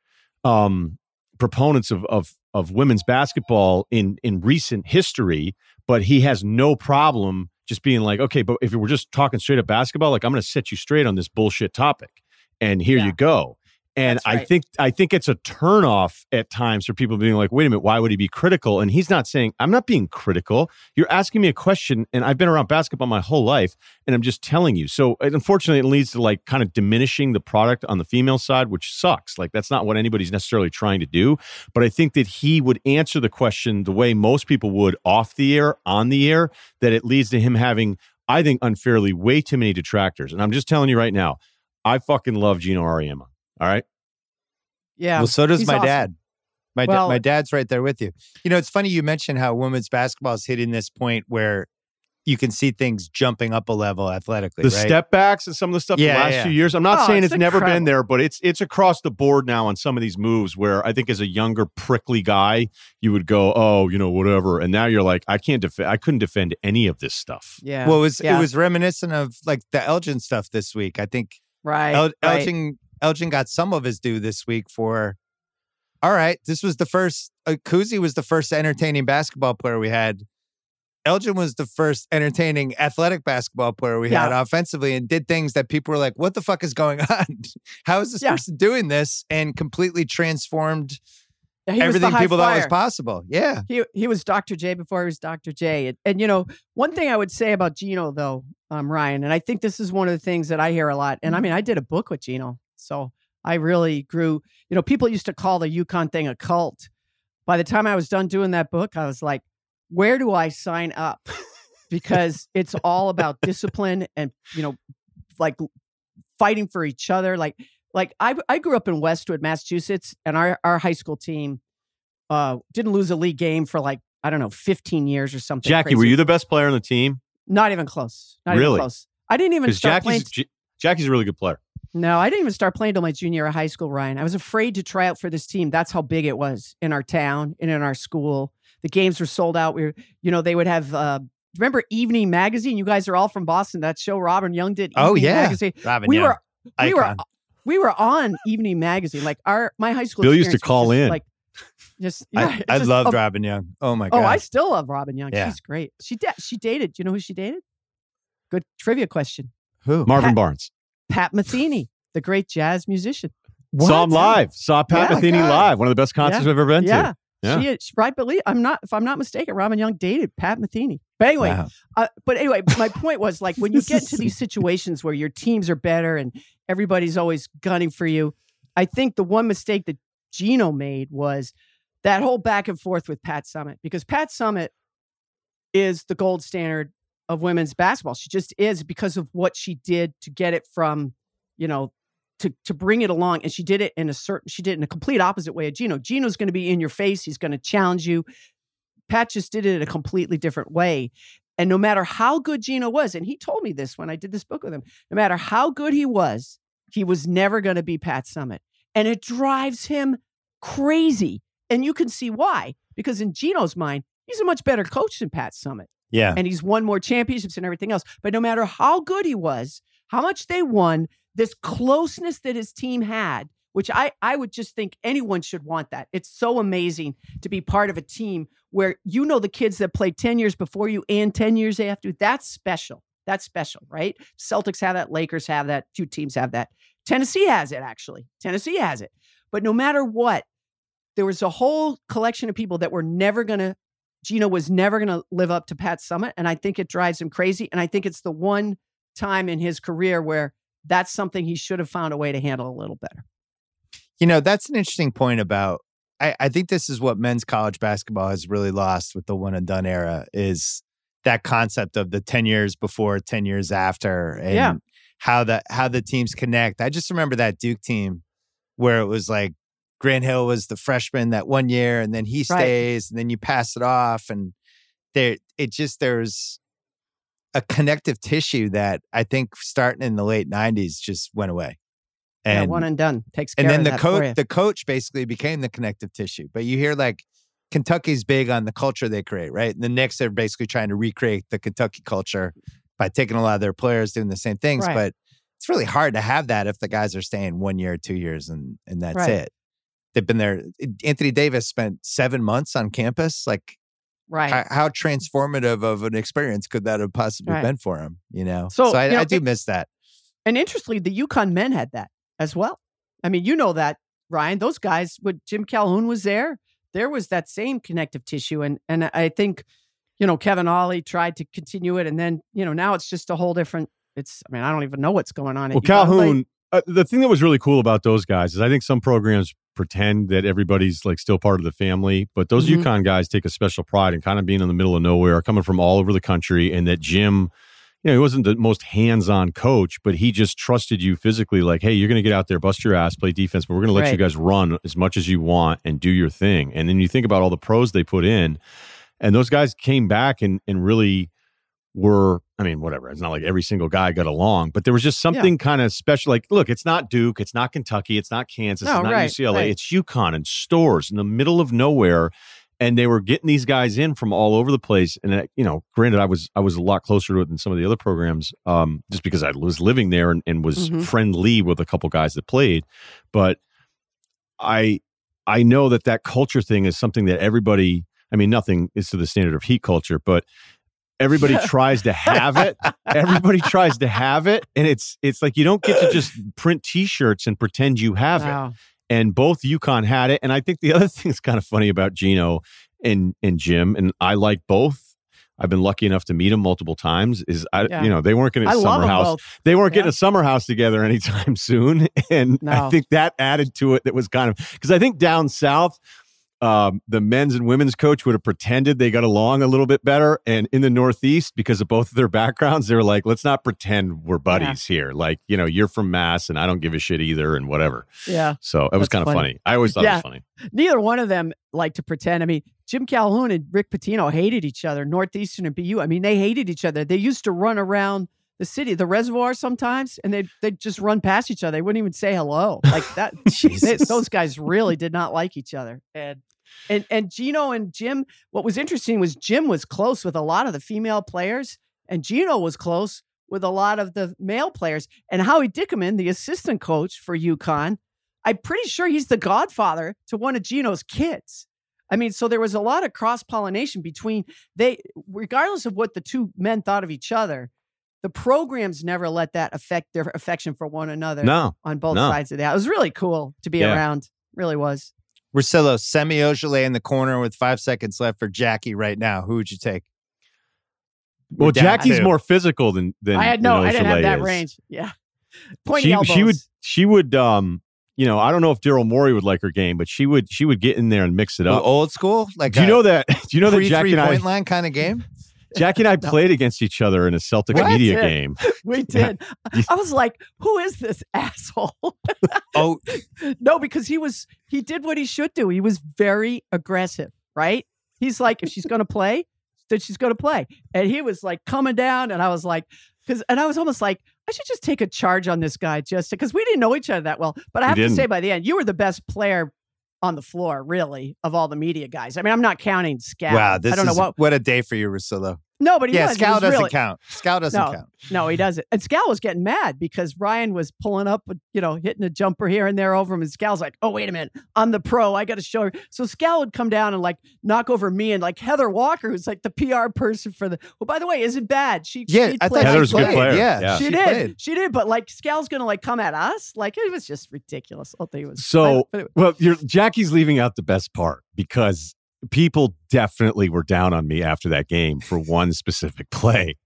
um proponents of of of women's basketball in in recent history, but he has no problem just being like, okay, but if we're just talking straight up basketball, like I'm going to set you straight on this bullshit topic, and here Yeah. you go. And That's I think I think it's a turnoff at times for people being like, wait a minute, why would he be critical? And he's not saying I'm not being critical. You're asking me a question, and I've been around basketball my whole life, and I'm just telling you. So it- unfortunately, it leads to like kind of diminishing the product on the female side, which sucks. Like that's not what anybody's necessarily trying to do. But I think that he would answer the question the way most people would off the air, on the air, that it leads to him having, I think, unfairly way too many detractors. And I'm just telling you right now, I fucking love Gino Auriemma. All right. Yeah. well, so does he's my awesome. dad. My da- my dad's right there with you. You know, it's funny you mentioned how women's basketball is hitting this point where you can see things jumping up a level athletically. The right? step backs and some of the stuff Yeah, the last yeah. few years. I'm not Oh, saying it's it's, never been there, but it's it's across the board now on some of these moves where I think as a younger prickly guy, you would go, oh, you know, whatever. And now you're like, I can't defend I couldn't defend any of this stuff. Yeah. Well, it was Yeah. it was reminiscent of like the Elgin stuff this week. I think right. El- right. Elgin got some of his due this week for. All right, this was the first. Uh, Cousy was the first entertaining basketball player we had. Elgin was the first entertaining athletic basketball player we had offensively, and did things that people were like, "What the fuck is going on? How is this Yeah. person doing this?" And completely transformed He everything people flyer. thought was possible. Yeah. He he was Dr. J before he was Dr. J. And, and, you know, one thing I would say about Gino though, um, Ryen, and I think this is one of the things that I hear a lot. And I mean, I did a book with Gino, so I really grew. You know, people used to call the UConn thing a cult. By the time I was done doing that book, I was like, where do I sign up? Because it's all about discipline and you know, like fighting for each other. Like like I I grew up in Westwood, Massachusetts, and our our high school team uh didn't lose a league game for like I don't know 15 years or something. Jackie, crazy. were you the best player on the team? Not even close. Not Really? even close. I didn't even start playing. Jackie's Jackie's a really good player. No, I didn't even start playing till my junior year of high school, Ryen. I was afraid to try out for this team. That's how big it was in our town and in our school. The games were sold out. We were, you know, they would have uh remember Evening Magazine? You guys are all from Boston. That show Robin Young did. Oh, Evening yeah. Magazine. Robin We Young, were we were we were on Evening Magazine. Like our my high school Bill used to call in. Like just yeah, I, I just loved a- Robin Young. Oh my god. Oh. I still love Robin Young. Yeah. She's great. She da- she dated. Do you know who she dated? Good trivia question. Who? Marvin Pat- Barnes. Pat Metheny, the great jazz musician. Saw him live. Saw Pat Yeah, Metheny God. live. One of the best concerts Yeah. I've ever been Yeah. to. Yeah. She, she right believe I'm not if I'm not mistaken, Robin Young dated Pat Metheny. But anyway, Wow. uh, but anyway, my point was like when you get into these situations where your teams are better and everybody's always gunning for you, I think the one mistake that Gino made was that whole back and forth with Pat Summitt because Pat Summitt is the gold standard of women's basketball. She just is because of what she did to get it from, you know, to to bring it along. And she did it in a certain she did it in a complete opposite way of Gino. Gino's going to be in your face, he's going to challenge you. Pat just did it in a completely different way. And no matter how good Gino was, and he told me this when I did this book with him, no matter how good he was, he was never going to be Pat Summitt. And it drives him crazy. And you can see why. Because in Gino's mind, he's a much better coach than Pat Summitt Yeah. and he's won more championships and everything else. But no matter how good he was, how much they won, this closeness that his team had, which I, I would just think anyone should want that. It's so amazing to be part of a team where you know the kids that played 10 years before you and 10 years after. That's special. That's special, right? Celtics have that, Lakers have that, few teams have that. Tennessee has it, actually. Tennessee has it. But no matter what, there was a whole collection of people that were never going to Gino was never going to live up to Pat Summitt. And I think it drives him crazy. And I think it's the one time in his career where that's something he should have found a way to handle a little better. You know, that's an interesting point about I, I think this is what men's college basketball has really lost with the one and done era is that concept of the 10 years before, 10 years after, and Yeah. how the how the teams connect. I just remember that Duke team where it was like Grant Hill was the freshman that one year and then he Right. stays and then you pass it off and there it just there's a connective tissue that I think starting in the late 90s just went away. yeah, And one and done takes care and then of the coach the coach basically became the connective tissue but you hear like kentucky's big on the culture they create right and the knicks are basically trying to recreate the kentucky culture by taking a lot of their players doing the same things Right. but it's really hard to have that if the guys are staying one year two years and and that's Right. it they've been there anthony davis spent seven months on campus like right. how, how transformative of an experience could that have possibly Right. been for him you know So, I, you know, I do it- miss that And interestingly, the UConn men had that as well. I mean, you know that, Ryen. Those guys, when Jim Calhoun was there, there was that same connective tissue. And and I think, you know, Kevin Ollie tried to continue it. And then, you know, now it's just a whole different it's I mean, I don't even know what's going on. at Well, Calhoun, uh, the thing that was really cool about those guys is I think some programs pretend that everybody's like still part of the family, but those Mhm. UConn guys take a special pride in kind of being in the middle of nowhere, coming from all over the country, and that Jim. You know, he wasn't the most hands-on coach, but he just trusted you physically. Like, hey, you're going to get out there, bust your ass, play defense, but we're going to let you guys run as much as you want and do your thing. And then you think about all the pros they put in, and those guys came back and and really were I mean, whatever. It's not like every single guy got along, but there was just something kind of special. Like, look, it's not Duke, it's not Kentucky, it's not Kansas, No, it's not right, UCLA, right. it's UConn and Storrs in the middle of nowhere. And they were getting these guys in from all over the place. And uh, you know, granted, I was I was a lot closer to it than some of the other programs, um, just because I was living there and, and was Mhm. friendly with a couple guys that played. But I I know that that culture thing is something that everybody. I mean, nothing is to the standard of heat culture, but everybody tries to have it. Everybody tries to have it, and it's it's like you don't get to just print T-shirts and pretend you have it. And both UConn had it. And I think the other thing that's kind of funny about Gino and and Jim, and I like both. I've been lucky enough to meet them multiple times. Is I, yeah. you know, they weren't getting to summer house. Both. They weren't yeah. getting a summer house together anytime soon, and no. I think that added to it. That was kind of because I think down south um, the men's and women's coach would have pretended they got along a little bit better. And in the Northeast, because of both of their backgrounds, they were like, let's not pretend we're buddies yeah. here. Like, you know, you're from Mass and I don't give a shit either and whatever. Yeah. So it was kind of funny. funny. I always thought yeah. it was funny. Neither one of them liked to pretend. I mean, Jim Calhoun and Rick Pitino hated each other, Northeastern and BU. I mean, they hated each other. They used to run around the city, the reservoir sometimes, and they they just run past each other. They wouldn't even say hello like that. they, those guys really did not like each other, and and and Gino and Jim, what was interesting was Jim was close with a lot of the female players, and Gino was close with a lot of the male players. And Howie Dickenman, the assistant coach for UConn, I'm pretty sure he's the godfather to one of Gino's kids. I mean, so there was a lot of cross pollination between they, regardless of what the two men thought of each other. The programs never let that affect their affection for one another. No, on both no. sides of that. It was really cool to be yeah. around. Really was. Russillo, Semi Ojeleye in the corner with five seconds left for Jackie right now. Who would you take? Well, Jackie's more physical than than I had no. I didn't have that is. range. Yeah, Pointy she, elbows. she would she would um you know I don't know if Daryl Morey would like her game, but she would she would get in there and mix it up. Old school, like do you know that? Do you know that Jackie and I point line kind of game? Jackie and I played against each other in a Celtic what? media game. We did. I was like, "Who is this asshole?" oh, no, because he was he did what he should do. He was very aggressive, right? He's like, if she's going to play, then she's going to play, and he was like coming down, and I was like, because, and I was almost like, I should just take a charge on this guy just because we didn't know each other that well. But I have to say, by the end, you were the best player on the floor, really, of all the media guys. I mean, I'm not counting Scal. Wow, this I don't is know what what a day for you, Russillo. No, but he yeah, was, Scal doesn't really, count. Scal doesn't no, count. No, he doesn't. And Scal was getting mad because Ryen was pulling up, you know, hitting a jumper here and there over him. And Scal's like, "Oh, wait a minute, I'm the pro. I got to show her." So Scal would come down and like knock over me and like Heather Walker, who's like the PR person for the. Well, by the way, isn't bad? She yeah, she I thought Heather's a good player. Yeah, yeah. she, she did. Played. She did. But like Scal's gonna like come at us. Like it was just ridiculous. I'll tell you was so. well, you're Jackie's leaving out the best part because people definitely were down on me after that game for one specific play.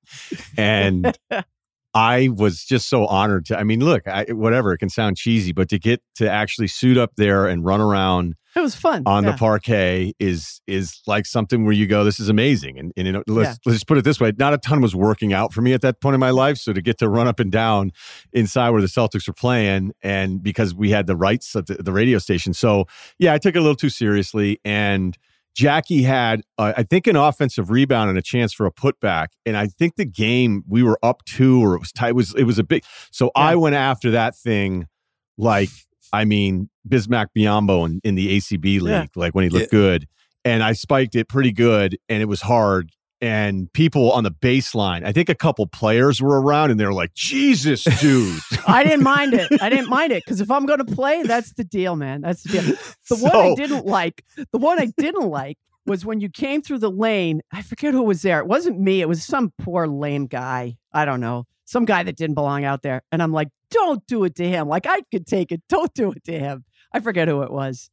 And I was just so honored to, I mean, look, I, whatever, it can sound cheesy, but to get to actually suit up there and run around it was fun on yeah. the parquet is is like something where you go, this is amazing. And, and you know, let's, yeah. let's just put it this way: not a ton was working out for me at that point in my life. So to get to run up and down inside where the Celtics were playing, and because we had the rights at the, the radio station, so yeah, I took it a little too seriously and Jackie had, uh, I think, an offensive rebound and a chance for a putback. And I think the game we were up two or it was tight. It was it was a big. So yeah. I went after that thing, like I mean Bismack Biyombo in, in the ACB league, yeah. like when he looked yeah. good, and I spiked it pretty good, and it was hard and people on the baseline. I think a couple players were around and they're like, Jesus, dude. I didn't mind it. I didn't mind it because if I'm going to play, that's the deal, man. That's the deal. The so, one I didn't like, the one I didn't like was when you came through the lane. I forget who was there. It wasn't me. It was some poor lame guy. I don't know. Some guy that didn't belong out there. And I'm like, don't do it to him. Like I could take it. Don't do it to him. I forget who it was.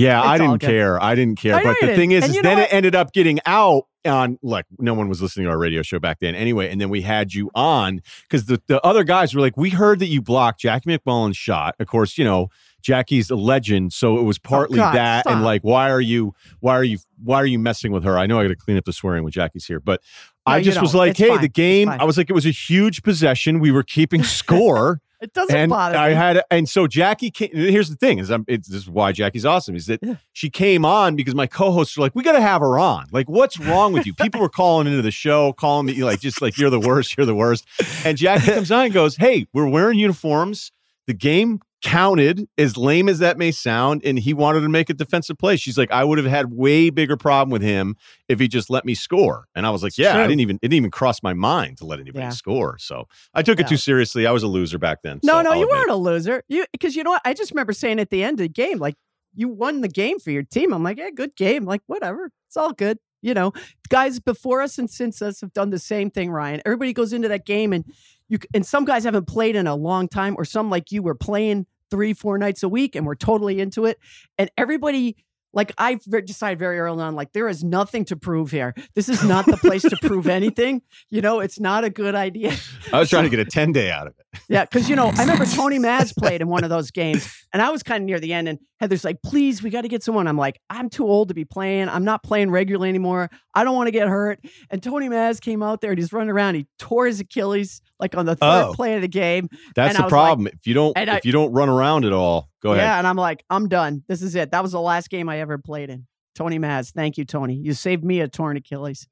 Yeah, I didn't care. I didn't care. I but the thing is, is then it ended up getting out on like no one was listening to our radio show back then anyway. And then we had you on because the, the other guys were like, we heard that you blocked Jackie MacMullan's shot. Of course, you know, Jackie's a legend. So it was oh, partly oh God, that stop. and like, why are you why are you why are you messing with her? I know I gotta clean up the swearing when Jackie's here, but no, I just was like, it's hey, fine. the game, I was like, it was a huge possession. We were keeping score. It doesn't and bother I me. had, and so Jackie came. Here's the thing: is I'm, it's, this is why Jackie's awesome. Is that yeah. she came on because my co-hosts are like, we got to have her on. Like, what's wrong with you? People were calling into the show, calling me like, just like you're the worst, you're the worst. And Jackie comes on and goes, "Hey, we're wearing uniforms. The game counted, as lame as that may sound, and he wanted to make a defensive play. She's like, I would have had way bigger problem with him if he just let me score. And I was like, Yeah, I didn't even it didn't even cross my mind to let anybody yeah. score. So I took yeah. it too seriously. I was a loser back then. No, so no, I'll you admit. weren't a loser. You because you know what? I just remember saying at the end of the game, like you won the game for your team. I'm like, yeah, good game. Like, whatever. It's all good. You know, guys before us and since us have done the same thing, Ryen. Everybody goes into that game and you and some guys haven't played in a long time, or some like you were playing three, four nights a week, and we're totally into it. And everybody like I decided very early on, like there is nothing to prove here. This is not the place to prove anything. You know, it's not a good idea. I was trying to get a 10 day out of it. Yeah, because you know, I remember Tony Maz played in one of those games, and I was kind of near the end, and Heather's like, please, we got to get someone. I'm like, I'm too old to be playing. I'm not playing regularly anymore. I don't want to get hurt. And Tony Maz came out there and he's running around. He tore his Achilles like on the third oh, play of the game. That's the problem. Like, if you don't if I, you don't run around at all, go ahead. Yeah, and I'm like, I'm done. This is it. That was the last game I ever played in. Tony Maz, thank you, Tony. You saved me a torn Achilles.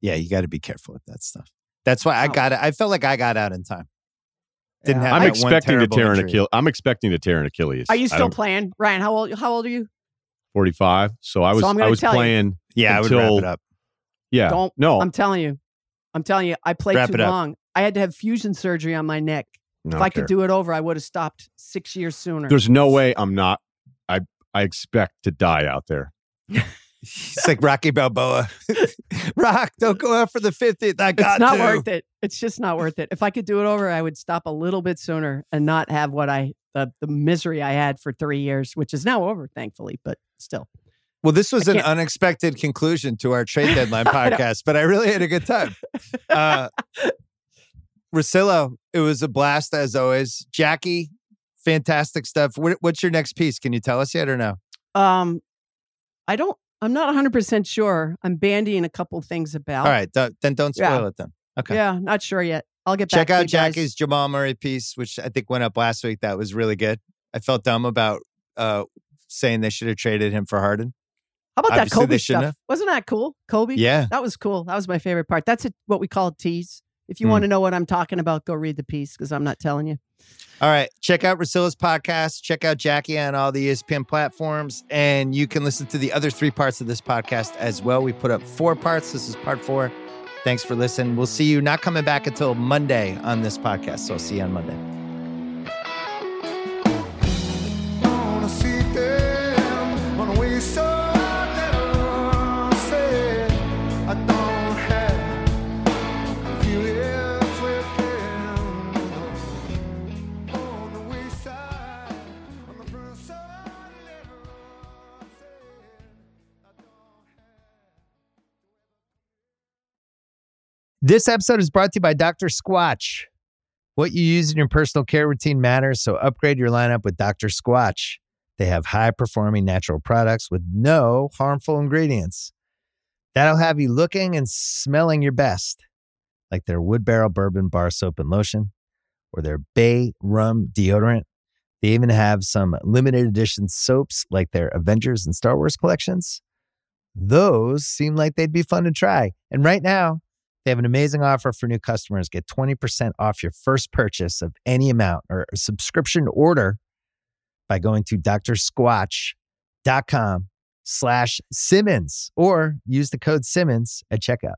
Yeah, you got to be careful with that stuff. That's why I oh. got it. I felt like I got out in time. Didn't yeah. have. I'm expecting to tear an Achilles. I'm expecting to tear an Achilles. Are you still playing, Ryen? How old? How old are you? Forty five. So I was. So I was playing. You, yeah, until, I would wrap it up. Yeah. Don't. No. I'm telling you. I'm telling you. I played wrap too long. I had to have fusion surgery on my neck. if I could do it over, I would have stopped six years sooner. There's no way I'm not. I I expect to die out there. it's like Rocky Balboa. Rock, don't go out for the 50th. I got It's not to. worth it. It's just not worth it. If I could do it over, I would stop a little bit sooner and not have what I the the misery I had for three years, which is now over, thankfully, but still. Well, this was an unexpected conclusion to our trade deadline podcast, but I really had a good time. Uh, Russillo, it was a blast as always. Jackie, fantastic stuff. What, what's your next piece? Can you tell us yet or no? Um, I don't. I'm not 100 percent sure. I'm bandying a couple things about. All right, th- then don't spoil yeah. it then. Okay. Yeah, not sure yet. I'll get back to that. check out Jackie's Jamal Murray piece, which I think went up last week. That was really good. I felt dumb about uh, saying they should have traded him for Harden. How about Obviously, that Kobe stuff? Have. Wasn't that cool? Kobe? Yeah. That was cool. That was my favorite part. That's a, what we call tease. If you mm. want to know what I'm talking about, go read the piece because I'm not telling you. All right. Check out Russillo's podcast. Check out Jackie on all the ESPN platforms. And you can listen to the other three parts of this podcast as well. We put up four parts. This is part four. Thanks for listening. We'll see you not coming back until Monday on this podcast. So I'll see you on Monday. This episode is brought to you by Dr. Squatch. What you use in your personal care routine matters, so upgrade your lineup with Dr. Squatch. They have high performing natural products with no harmful ingredients. That'll have you looking and smelling your best, like their wood barrel bourbon bar soap and lotion or their bay rum deodorant. They even have some limited edition soaps like their Avengers and Star Wars collections. Those seem like they'd be fun to try. And right now, they have an amazing offer for new customers. Get 20% off your first purchase of any amount or subscription order by going to drsquatch.com slash Simmons or use the code Simmons at checkout.